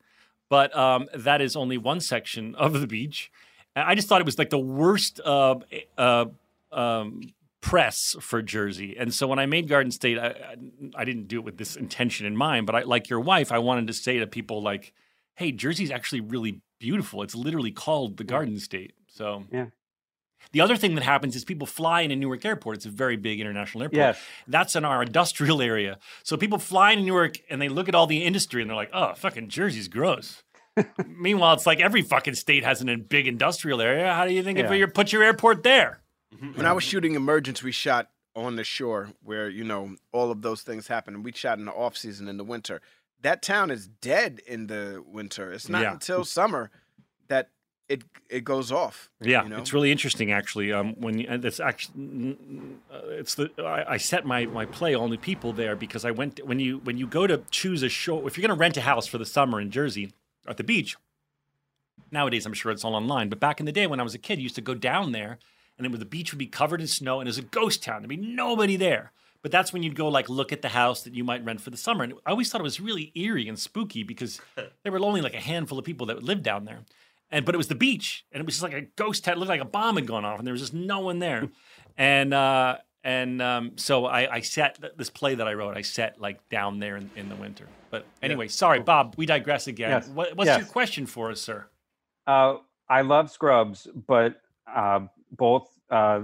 but um, that is only one section of the beach. I just thought it was like the worst uh, uh, um, press for Jersey. And so when I made Garden State, I, I, didn't do it with this intention in mind, but I, like your wife, I wanted to say to people like, "Hey, Jersey's actually really beautiful. It's literally called the Garden State." So yeah. The other thing that happens is people fly into Newark Airport. It's a very big international airport. Yes. That's in our industrial area. So people fly into Newark and they look at all the industry and they're like, oh, fucking Jersey's gross. Meanwhile, it's like every fucking state has a big industrial area. How do you think if you put your airport there? When I was shooting Emergence, we shot on the shore where, you know, all of those things happen. And We shot in the off season in the winter. That town is dead in the winter. It's not Yeah. until summer that it it goes off. Yeah, you know? it's really interesting actually. Um, when you, and it's actually uh, it's the I, I set my my play only people there because I went when you when you go to choose a show if you're going to rent a house for the summer in Jersey at the beach. Nowadays, I'm sure it's all online, but back in the day when I was a kid, I used to go down there, and it was, the beach would be covered in snow, and it was a ghost town. There'd be nobody there. But that's when you'd go like look at the house that you might rent for the summer. And I always thought it was really eerie and spooky because there were only like a handful of people that lived down there. And but it was the beach, and it was just like a ghost town. It looked like a bomb had gone off, and there was just no one there. and uh, and um, so I, I set this play that I wrote. I set like down there in, in the winter. But anyway, sorry, Bob. We digress again. Yes. What, what's Yes. your question for us, sir? Uh, I love Scrubs, but uh, both uh,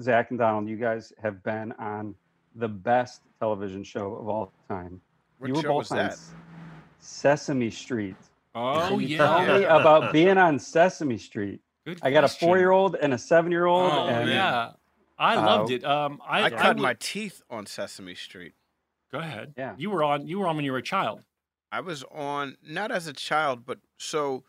Zach and Donald, you guys have been on the best television show of all time. What you were show both was on that? Sesame Street. Oh Can you yeah. Tell me about being on Sesame Street. Good I got a four-year-old and a seven-year-old. Oh and, yeah, I uh, loved it. Um, I, I cut would- my teeth on Sesame Street. Go ahead. Yeah. You were on. You were on when you were a child. I was on not as a child, but so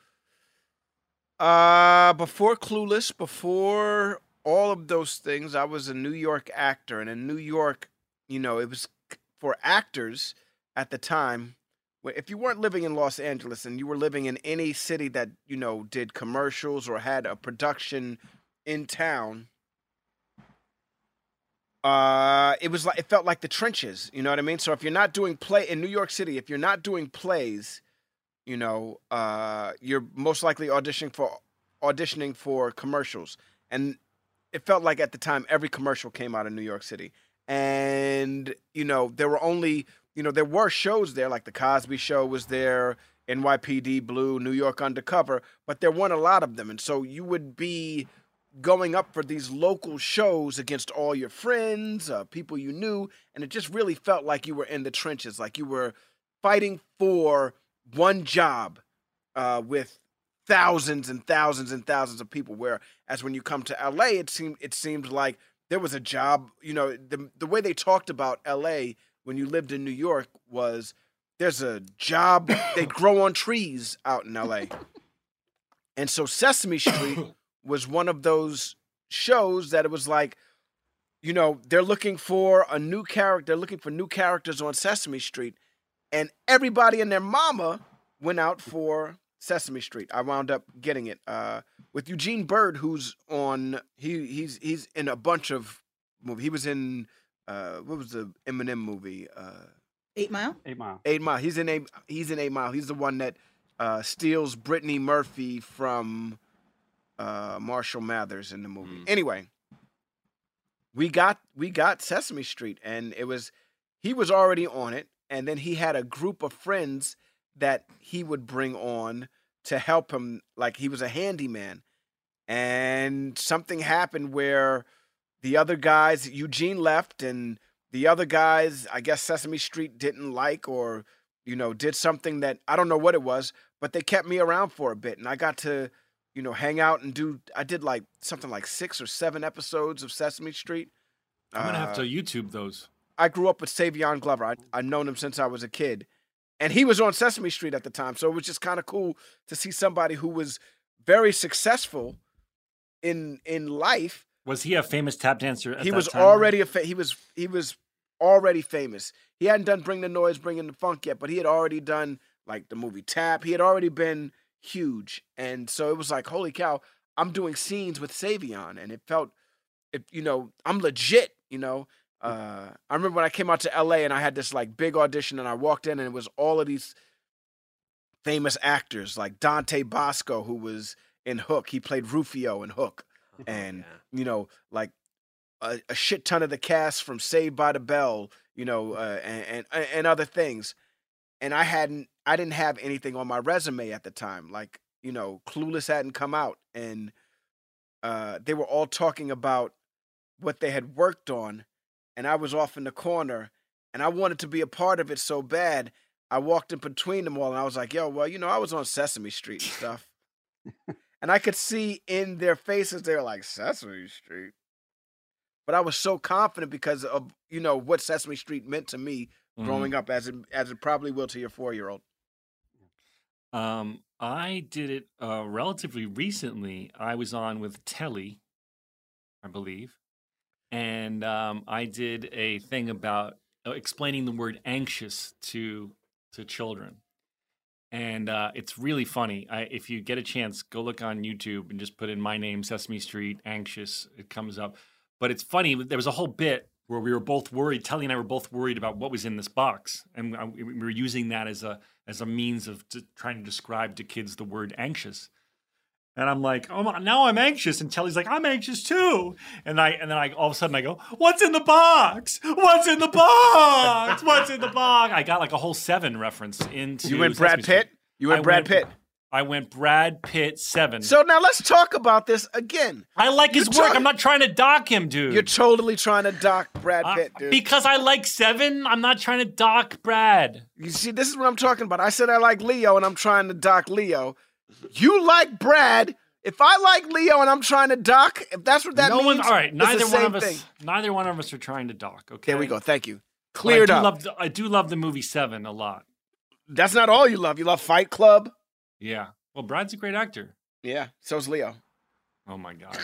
uh before Clueless, before all of those things, I was a New York actor, and in New York, you know, it was for actors at the time. If you weren't living in Los Angeles and you were living in any city that you know did commercials or had a production in town, uh it was like it felt like the trenches you know what i mean so if you're not doing play in new york city if you're not doing plays you know uh you're most likely auditioning for auditioning for commercials. And it felt like at the time every commercial came out of new york city. And you know there were only you know there were shows there like the cosby show was there nypd blue new york undercover but there weren't a lot of them. And so you would be going up for these local shows against all your friends, uh, people you knew, and it just really felt like you were in the trenches, like you were fighting for one job uh, with thousands and thousands and thousands of people. Whereas when you come to LA, it seemed it seemed like there was a job. You know, the the way they talked about LA when you lived in New York was there's a job. they grow on trees out in LA. And so Sesame Street was one of those shows that it was like, you know, they're looking for a new character, they're looking for new characters on Sesame Street, and everybody and their mama went out for Sesame Street. I wound up getting it uh, with Eugene Byrd, who's on. He he's he's in a bunch of movies. He was in uh, what was the Eminem movie? Uh, Eight Mile. Eight Mile. Eight Mile. He's in eight. He's in Eight Mile. He's the one that uh, steals Brittany Murphy from uh, Marshall Mathers in the movie. Anyway, we got we got Sesame Street, and it was he was already on it, and then he had a group of friends that he would bring on to help him. Like he was a handyman, and something happened where the other guys, Eugene left, and the other guys, I guess Sesame Street didn't like, or you know, did something that I don't know what it was, but they kept me around for a bit, and I got to, you know, hang out and do. I did like something like six or seven episodes of Sesame Street. I'm gonna have to Uh, YouTube those. I grew up with Savion Glover. I I've known him since I was a kid, and he was on Sesame Street at the time. So it was just kind of cool to see somebody who was very successful in in life. Was he a famous tap dancer? At he was time? already a fa- he was he was already famous. He hadn't done Bring the Noise, Bringing the Funk yet, but he had already done like the movie Tap. He had already been huge, and so it was like, holy cow! I'm doing scenes with Savion, and it felt, it you know, I'm legit. You know, uh, I remember when I came out to LA and I had this like big audition, and I walked in, and it was all of these famous actors like Dante Basco, who was in Hook. He played Rufio in Hook, and you know, like a, a shit ton of the cast from Saved by the Bell, you know, uh, and, and and other things. And I hadn't, I didn't have anything on my resume at the time. Like, you know, Clueless hadn't come out, and uh, they were all talking about what they had worked on, and I was off in the corner, and I wanted to be a part of it so bad. I walked in between them all, and I was like, "Yo, well, you know, I was on Sesame Street and stuff." and I could see in their faces they were like Sesame Street. But I was so confident because of you know what Sesame Street meant to me growing up, as it as it probably will to your four year old. Um, I did it uh, relatively recently. I was on with Telly, I believe, and um, I did a thing about uh, explaining the word anxious to to children, and uh, it's really funny. I, if you get a chance, go look on YouTube and just put in my name, Sesame Street, anxious. It comes up, but it's funny. There was a whole bit where we were both worried. Telly and I were both worried about what was in this box, and I- we were using that as a as a means of trying to describe to kids the word anxious. And I'm like, oh, my- now I'm anxious, and Telly's like, I'm anxious too. And I and then I all of a sudden I go, what's in the box? What's in the box? What's in the box? I got like a whole seven reference into. You went Brad Pitt? You went I Brad Pitt? I went Brad Pitt seven. So now let's talk about this again. I like his You're work. talk- I'm not trying to dock him, dude. You're totally trying to dock Brad Uh, Pitt, dude. because I like seven. I'm not trying to dock Brad. You see, this is what I'm talking about. I said I like Leo, and I'm trying to dock Leo. You like Brad. If I like Leo and I'm trying to dock, if that's what that no means, one. All right, it's the neither one of us. thing. Neither one of us are trying to dock. Okay. There we go. Thank you. Cleared I do up. Love the, I do love the movie Seven a lot. That's not all you love. You love Fight Club. Yeah. Well, Brad's a great actor. Yeah. So's Leo. Oh my God.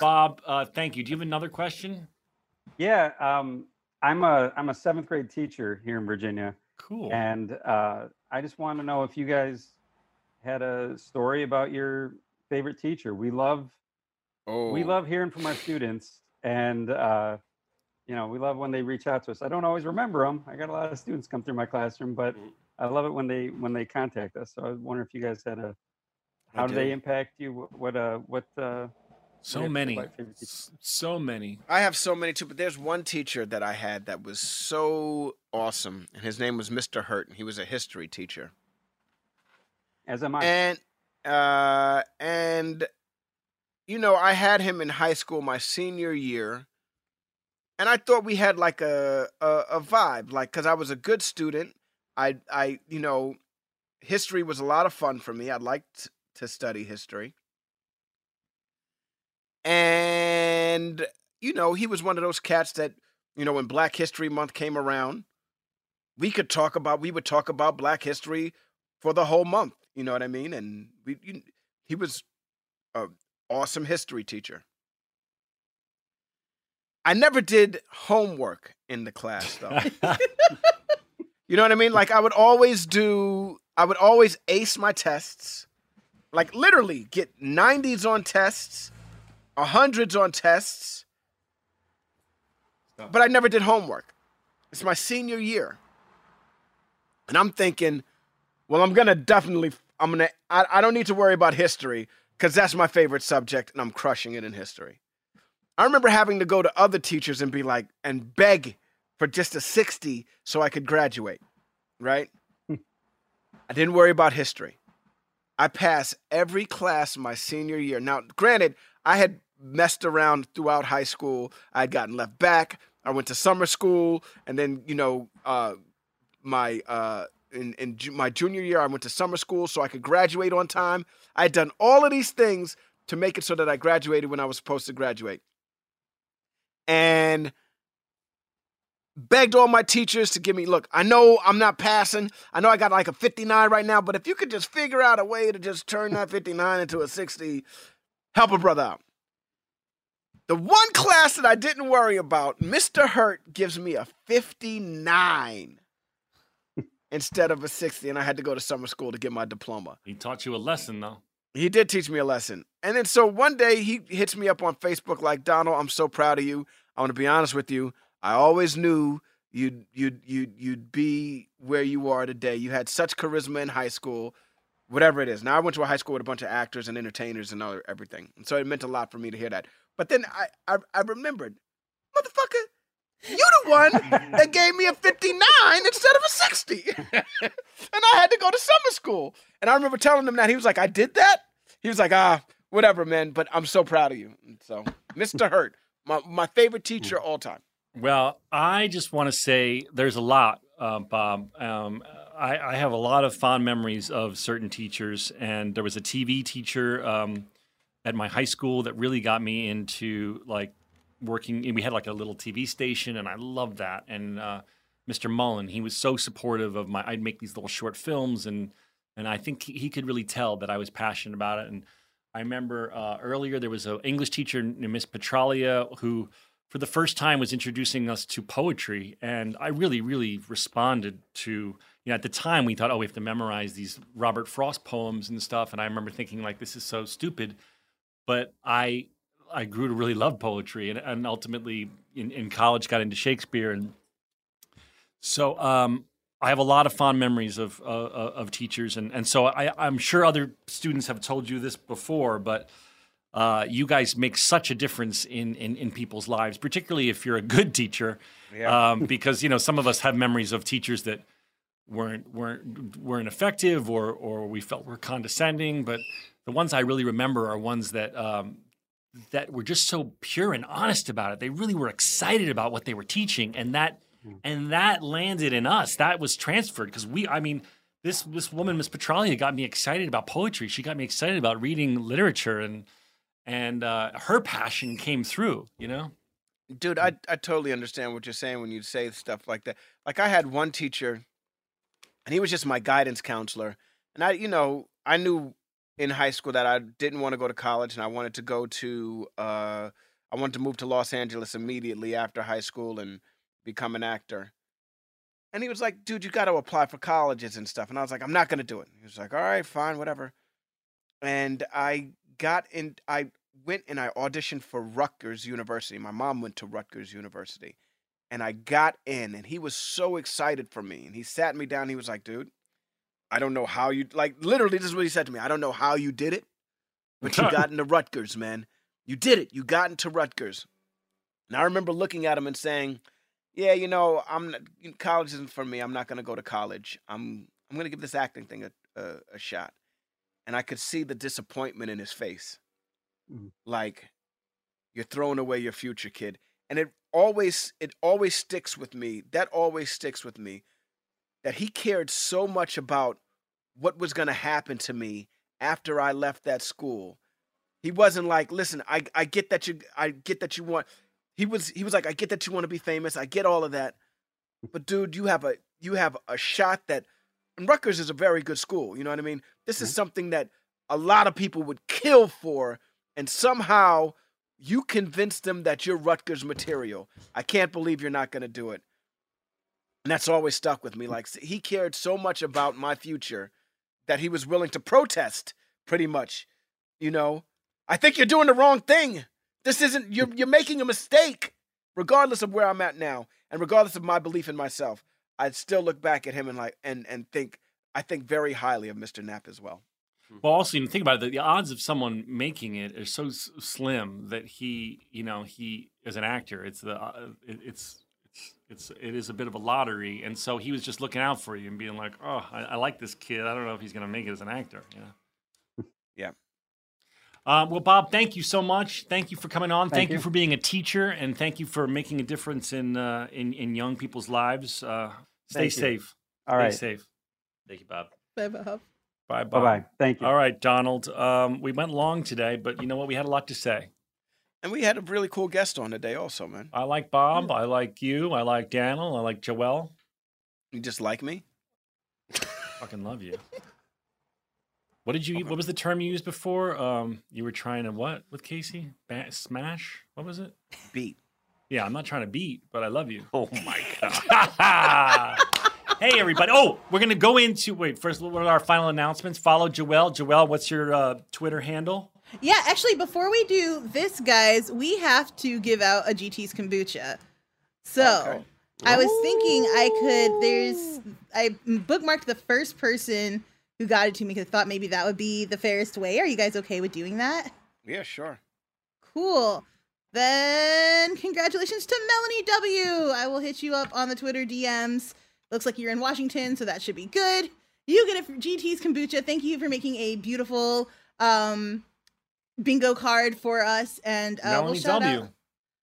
Bob, uh, thank you. Do you have another question? Yeah, um, I'm a I'm a seventh grade teacher here in Virginia. Cool. And uh, I just want to know if you guys had a story about your favorite teacher. We love Oh. we love hearing from our students, and uh, you know we love when they reach out to us. I don't always remember them. I got a lot of students come through my classroom, but I love it when they when they contact us. So I wonder if you guys had a how do they impact you? What what uh what uh So many. your favorite teachers? S- So many. I have so many too, but there's one teacher that I had that was so awesome, and his name was Mr. Hurt, and he was a history teacher. As am I. And uh, and you know, I had him in high school my senior year, and I thought we had like a a, a vibe, like because I was a good student. I I you know, history was a lot of fun for me. I liked to study history, and you know, he was one of those cats that you know when Black History Month came around, we could talk about we would talk about Black history for the whole month. You know what I mean? And we, you, he was an awesome history teacher. I never did homework in the class though. you know what I mean? Like I would always do I would always ace my tests. Like literally get 90s on tests, 100s on tests. But I never did homework. It's my senior year. And I'm thinking, well, I'm gonna definitely I'm gonna I, I don't need to worry about history, because that's my favorite subject, and I'm crushing it in history. I remember having to go to other teachers and be like, and beg for just a 60 so I could graduate, right? I didn't worry about history. I passed every class my senior year. Now, granted, I had messed around throughout high school. I had gotten left back. I went to summer school, and then you know, uh, my uh, in in ju- my junior year, I went to summer school so I could graduate on time. I had done all of these things to make it so that I graduated when I was supposed to graduate, and begged all my teachers to give me look i know i'm not passing. I know i got like a 59 right now but if you could just figure out a way to just turn that 59 into a 60 help a brother out. The one class that i didn't worry about mr hurt gives me a 59 instead of a 60 and i had to go to summer school to get my diploma He taught you a lesson, though. he did teach me a lesson. And then so one day he hits me up on Facebook like, Donald, I'm so proud of you. I want to be honest with you. I always knew you'd you'd you'd you'd be where you are today. You had such charisma in high school, whatever it is. Now I went to a high school with a bunch of actors and entertainers and other everything. And so it meant a lot for me to hear that. But then I I, I remembered, motherfucker, you the one that gave me a 59 instead of a 60. and I had to go to summer school. And I remember telling him that. He was like, I did that? He was like, ah, whatever, man, but I'm so proud of you. So, Mr. Hurt, my, my favorite teacher all time. Well, I just want to say there's a lot, uh, Bob. Um, I, I have a lot of fond memories of certain teachers, and there was a TV teacher um, at my high school that really got me into like working. And we had like a little TV station, and I loved that. And uh, Mr. Mullen, he was so supportive of my. I'd make these little short films, and and I think he, could really tell that I was passionate about it. And I remember uh, earlier there was an English teacher named Miss Petralia who for the first time was introducing us to poetry and i really really responded to you know at the time we thought oh we have to memorize these robert frost poems and stuff and i remember thinking like this is so stupid but i i grew to really love poetry and, and ultimately in, in college got into shakespeare and so um I have a lot of fond memories of uh, of teachers, and and so I, I'm sure other students have told you this before, but uh, you guys make such a difference in, in, in people's lives, particularly if you're a good teacher. Yeah. Um, because you know some of us have memories of teachers that weren't weren't weren't effective or or we felt were condescending. But the ones I really remember are ones that um, that were just so pure and honest about it. They really were excited about what they were teaching, and that and that landed in us. That was transferred because we. I mean. This, this woman, Miss Petralia, got me excited about poetry. She got me excited about reading literature, and and uh, her passion came through. You know, Dude, I, I totally understand what you're saying when you say stuff like that. Like, I had one teacher, and he was just my guidance counselor. And I, you know, I knew in high school that I didn't want to go to college and I wanted to go to, uh, I wanted to move to Los Angeles immediately after high school and become an actor. And he was like, dude, you got to apply for colleges and stuff. And I was like, I'm not going to do it. He was like, all right, fine, whatever. And I got in, I went and I auditioned for Rutgers University. My mom went to Rutgers University. And I got in, and he was so excited for me. And he sat me down. He was like, dude, I don't know how you, like, literally, this is what he said to me. I don't know how you did it, but you got into Rutgers, man. You did it. You got into Rutgers. And I remember looking at him and saying, yeah, you know, I'm not, college isn't for me. I'm not going to go to college. I'm I'm going to give this acting thing a, a, a shot. And I could see the disappointment in his face. Mm. Like, you're throwing away your future, kid. And it always it always sticks with me. That always sticks with me. That he cared so much about what was going to happen to me after I left that school. He wasn't like, listen, I I get that you I get that you want. He was he was like, I get that you want to be famous. I get all of that. But dude, you have a you have a shot that and Rutgers is a very good school. You know what I mean? This is mm-hmm. something that a lot of people would kill for, and somehow you convinced them that you're Rutgers material. I can't believe you're not going to do it. And that's always stuck with me. Like he cared so much about my future that he was willing to protest pretty much. You know, I think you're doing the wrong thing. This isn't you're you're making a mistake. Regardless of where I'm at now and regardless of my belief in myself, I'd still look back at him and like and and think I think very highly of Mr. Knapp as well. Well, also, you think about it, the, the odds of someone making it are so s- slim that he, you know, he as an actor, it's the, uh, it, it's, it's, it's, a bit of a lottery, and so he was just looking out for you and being like, oh, I, I like this kid. I don't know if he's going to make it as an actor. You know. Yeah. Um, well, Bob, thank you so much. Thank you for coming on. Thank, Thank you. you. for being a teacher, and thank you for making a difference in uh, in in young people's lives. Uh, stay Thank you. safe. All stay right. safe. Thank you, Bob. Bye, Bob. Bye, Bob. Bye-bye. Thank you. All right, Donald. Um, we went long today, but you know what? We had a lot to say. And we had a really cool guest on today also, man. I like Bob. I like you. I like Daniel. I like Joelle. You just like me? Fucking love you. What did you? What was the term you used before? Um, you were trying to what with Casey? Ba- smash? What was it? Beat. Yeah, I'm not trying to beat, but I love you. Oh my god. hey everybody! Oh, we're gonna go into wait first. What are our final announcements? Follow Joelle. Joelle, what's your uh, Twitter handle? Yeah, actually, before we do this, guys, we have to give out a GT's kombucha. So I was thinking I could. There's I bookmarked the first person who got it to me because I thought maybe that would be the fairest way. Are you guys okay with doing that? Yeah, sure. Cool. Then congratulations to Melanie W. I will hit you up on the Twitter DMs. Looks like you're in Washington, so that should be good. You get for GT's kombucha. Thank you for making a beautiful um bingo card for us, and uh, we'll Melanie shout W. out.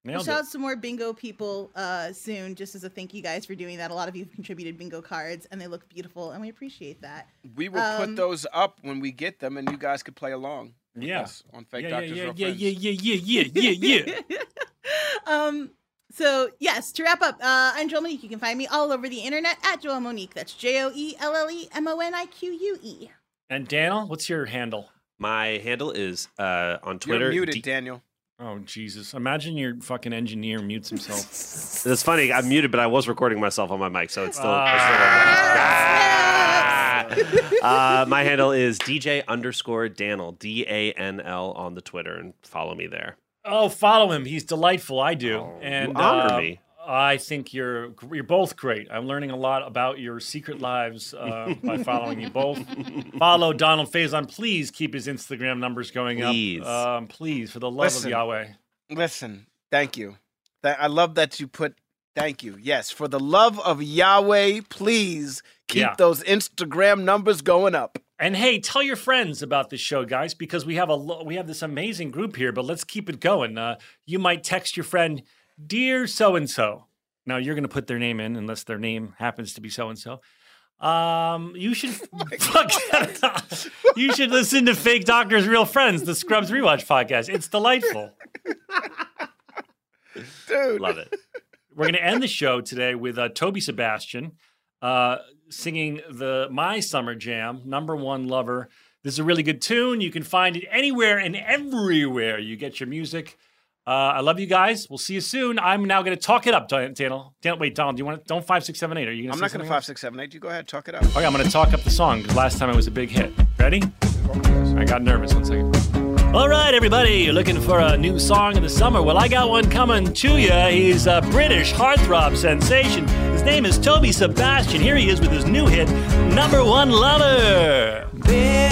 We'll shout out some more bingo people uh, soon, just as a thank you guys for doing that. A lot of you have contributed bingo cards, and they look beautiful, and we appreciate that. We will Um, put those up when we get them, and you guys could play along. Yes, Yeah. on Fake Yeah, Doctors yeah, Real yeah, Friends. yeah, yeah, yeah, yeah, yeah, yeah. um so yes to wrap up uh i'm joelle monique you can find me all over the internet at joelle monique that's E j-o-e-l-l-e-m-o-n-i-q-u-e And Daniel, what's your handle? My handle is uh, on Twitter. You're muted, D- Daniel. Oh Jesus! Imagine your fucking engineer mutes himself. That's funny. I'm muted, but I was recording myself on my mic, so it's still. it's still uh, my handle is DJ underscore Danel D A N L on the Twitter, and follow me there. Oh, follow him. He's delightful. I do. and honor uh, me. I think you're you're both great. I'm learning a lot about your secret lives uh, by following you both. Follow Donald Faison. Please keep his Instagram numbers going Please. up. Um, please, for the love Listen. of Yahweh. Listen, thank you. Th- I love that you put. Thank you. Yes, for the love of Yahweh, please keep Yeah. those Instagram numbers going up. And hey, tell your friends about this show, guys, because we have a lo- we have this amazing group here. But let's keep it going. Uh, you might text your friend, "Dear so and so." Now you're going to put their name in, unless their name happens to be so and so. Um, you should fuck, you should listen to Fake Doctors Real Friends, the Scrubs Rewatch podcast. It's delightful. Dude. Love it. We're going to end the show today with uh, Toby Sebastian uh, singing the My Summer Jam, Number One Lover. This is a really good tune. You can find it anywhere and everywhere you get your music. Uh, I love you guys. We'll see you soon. I'm now going to talk it up, Dan- Daniel. Dan, wait, Donald, do you want to? Don't five six seven eight. Are you going I'm not going to five, six, seven, eight. You go ahead, talk it up. Okay, I'm going to talk up the song because last time it was a big hit. Ready? I got nervous. One second. All right, everybody, you're looking for a new song of the summer. Well, I got one coming to you. He's a British heartthrob sensation. His name is Toby Sebastian. Here he is with his new hit, Number One Lover. Babe,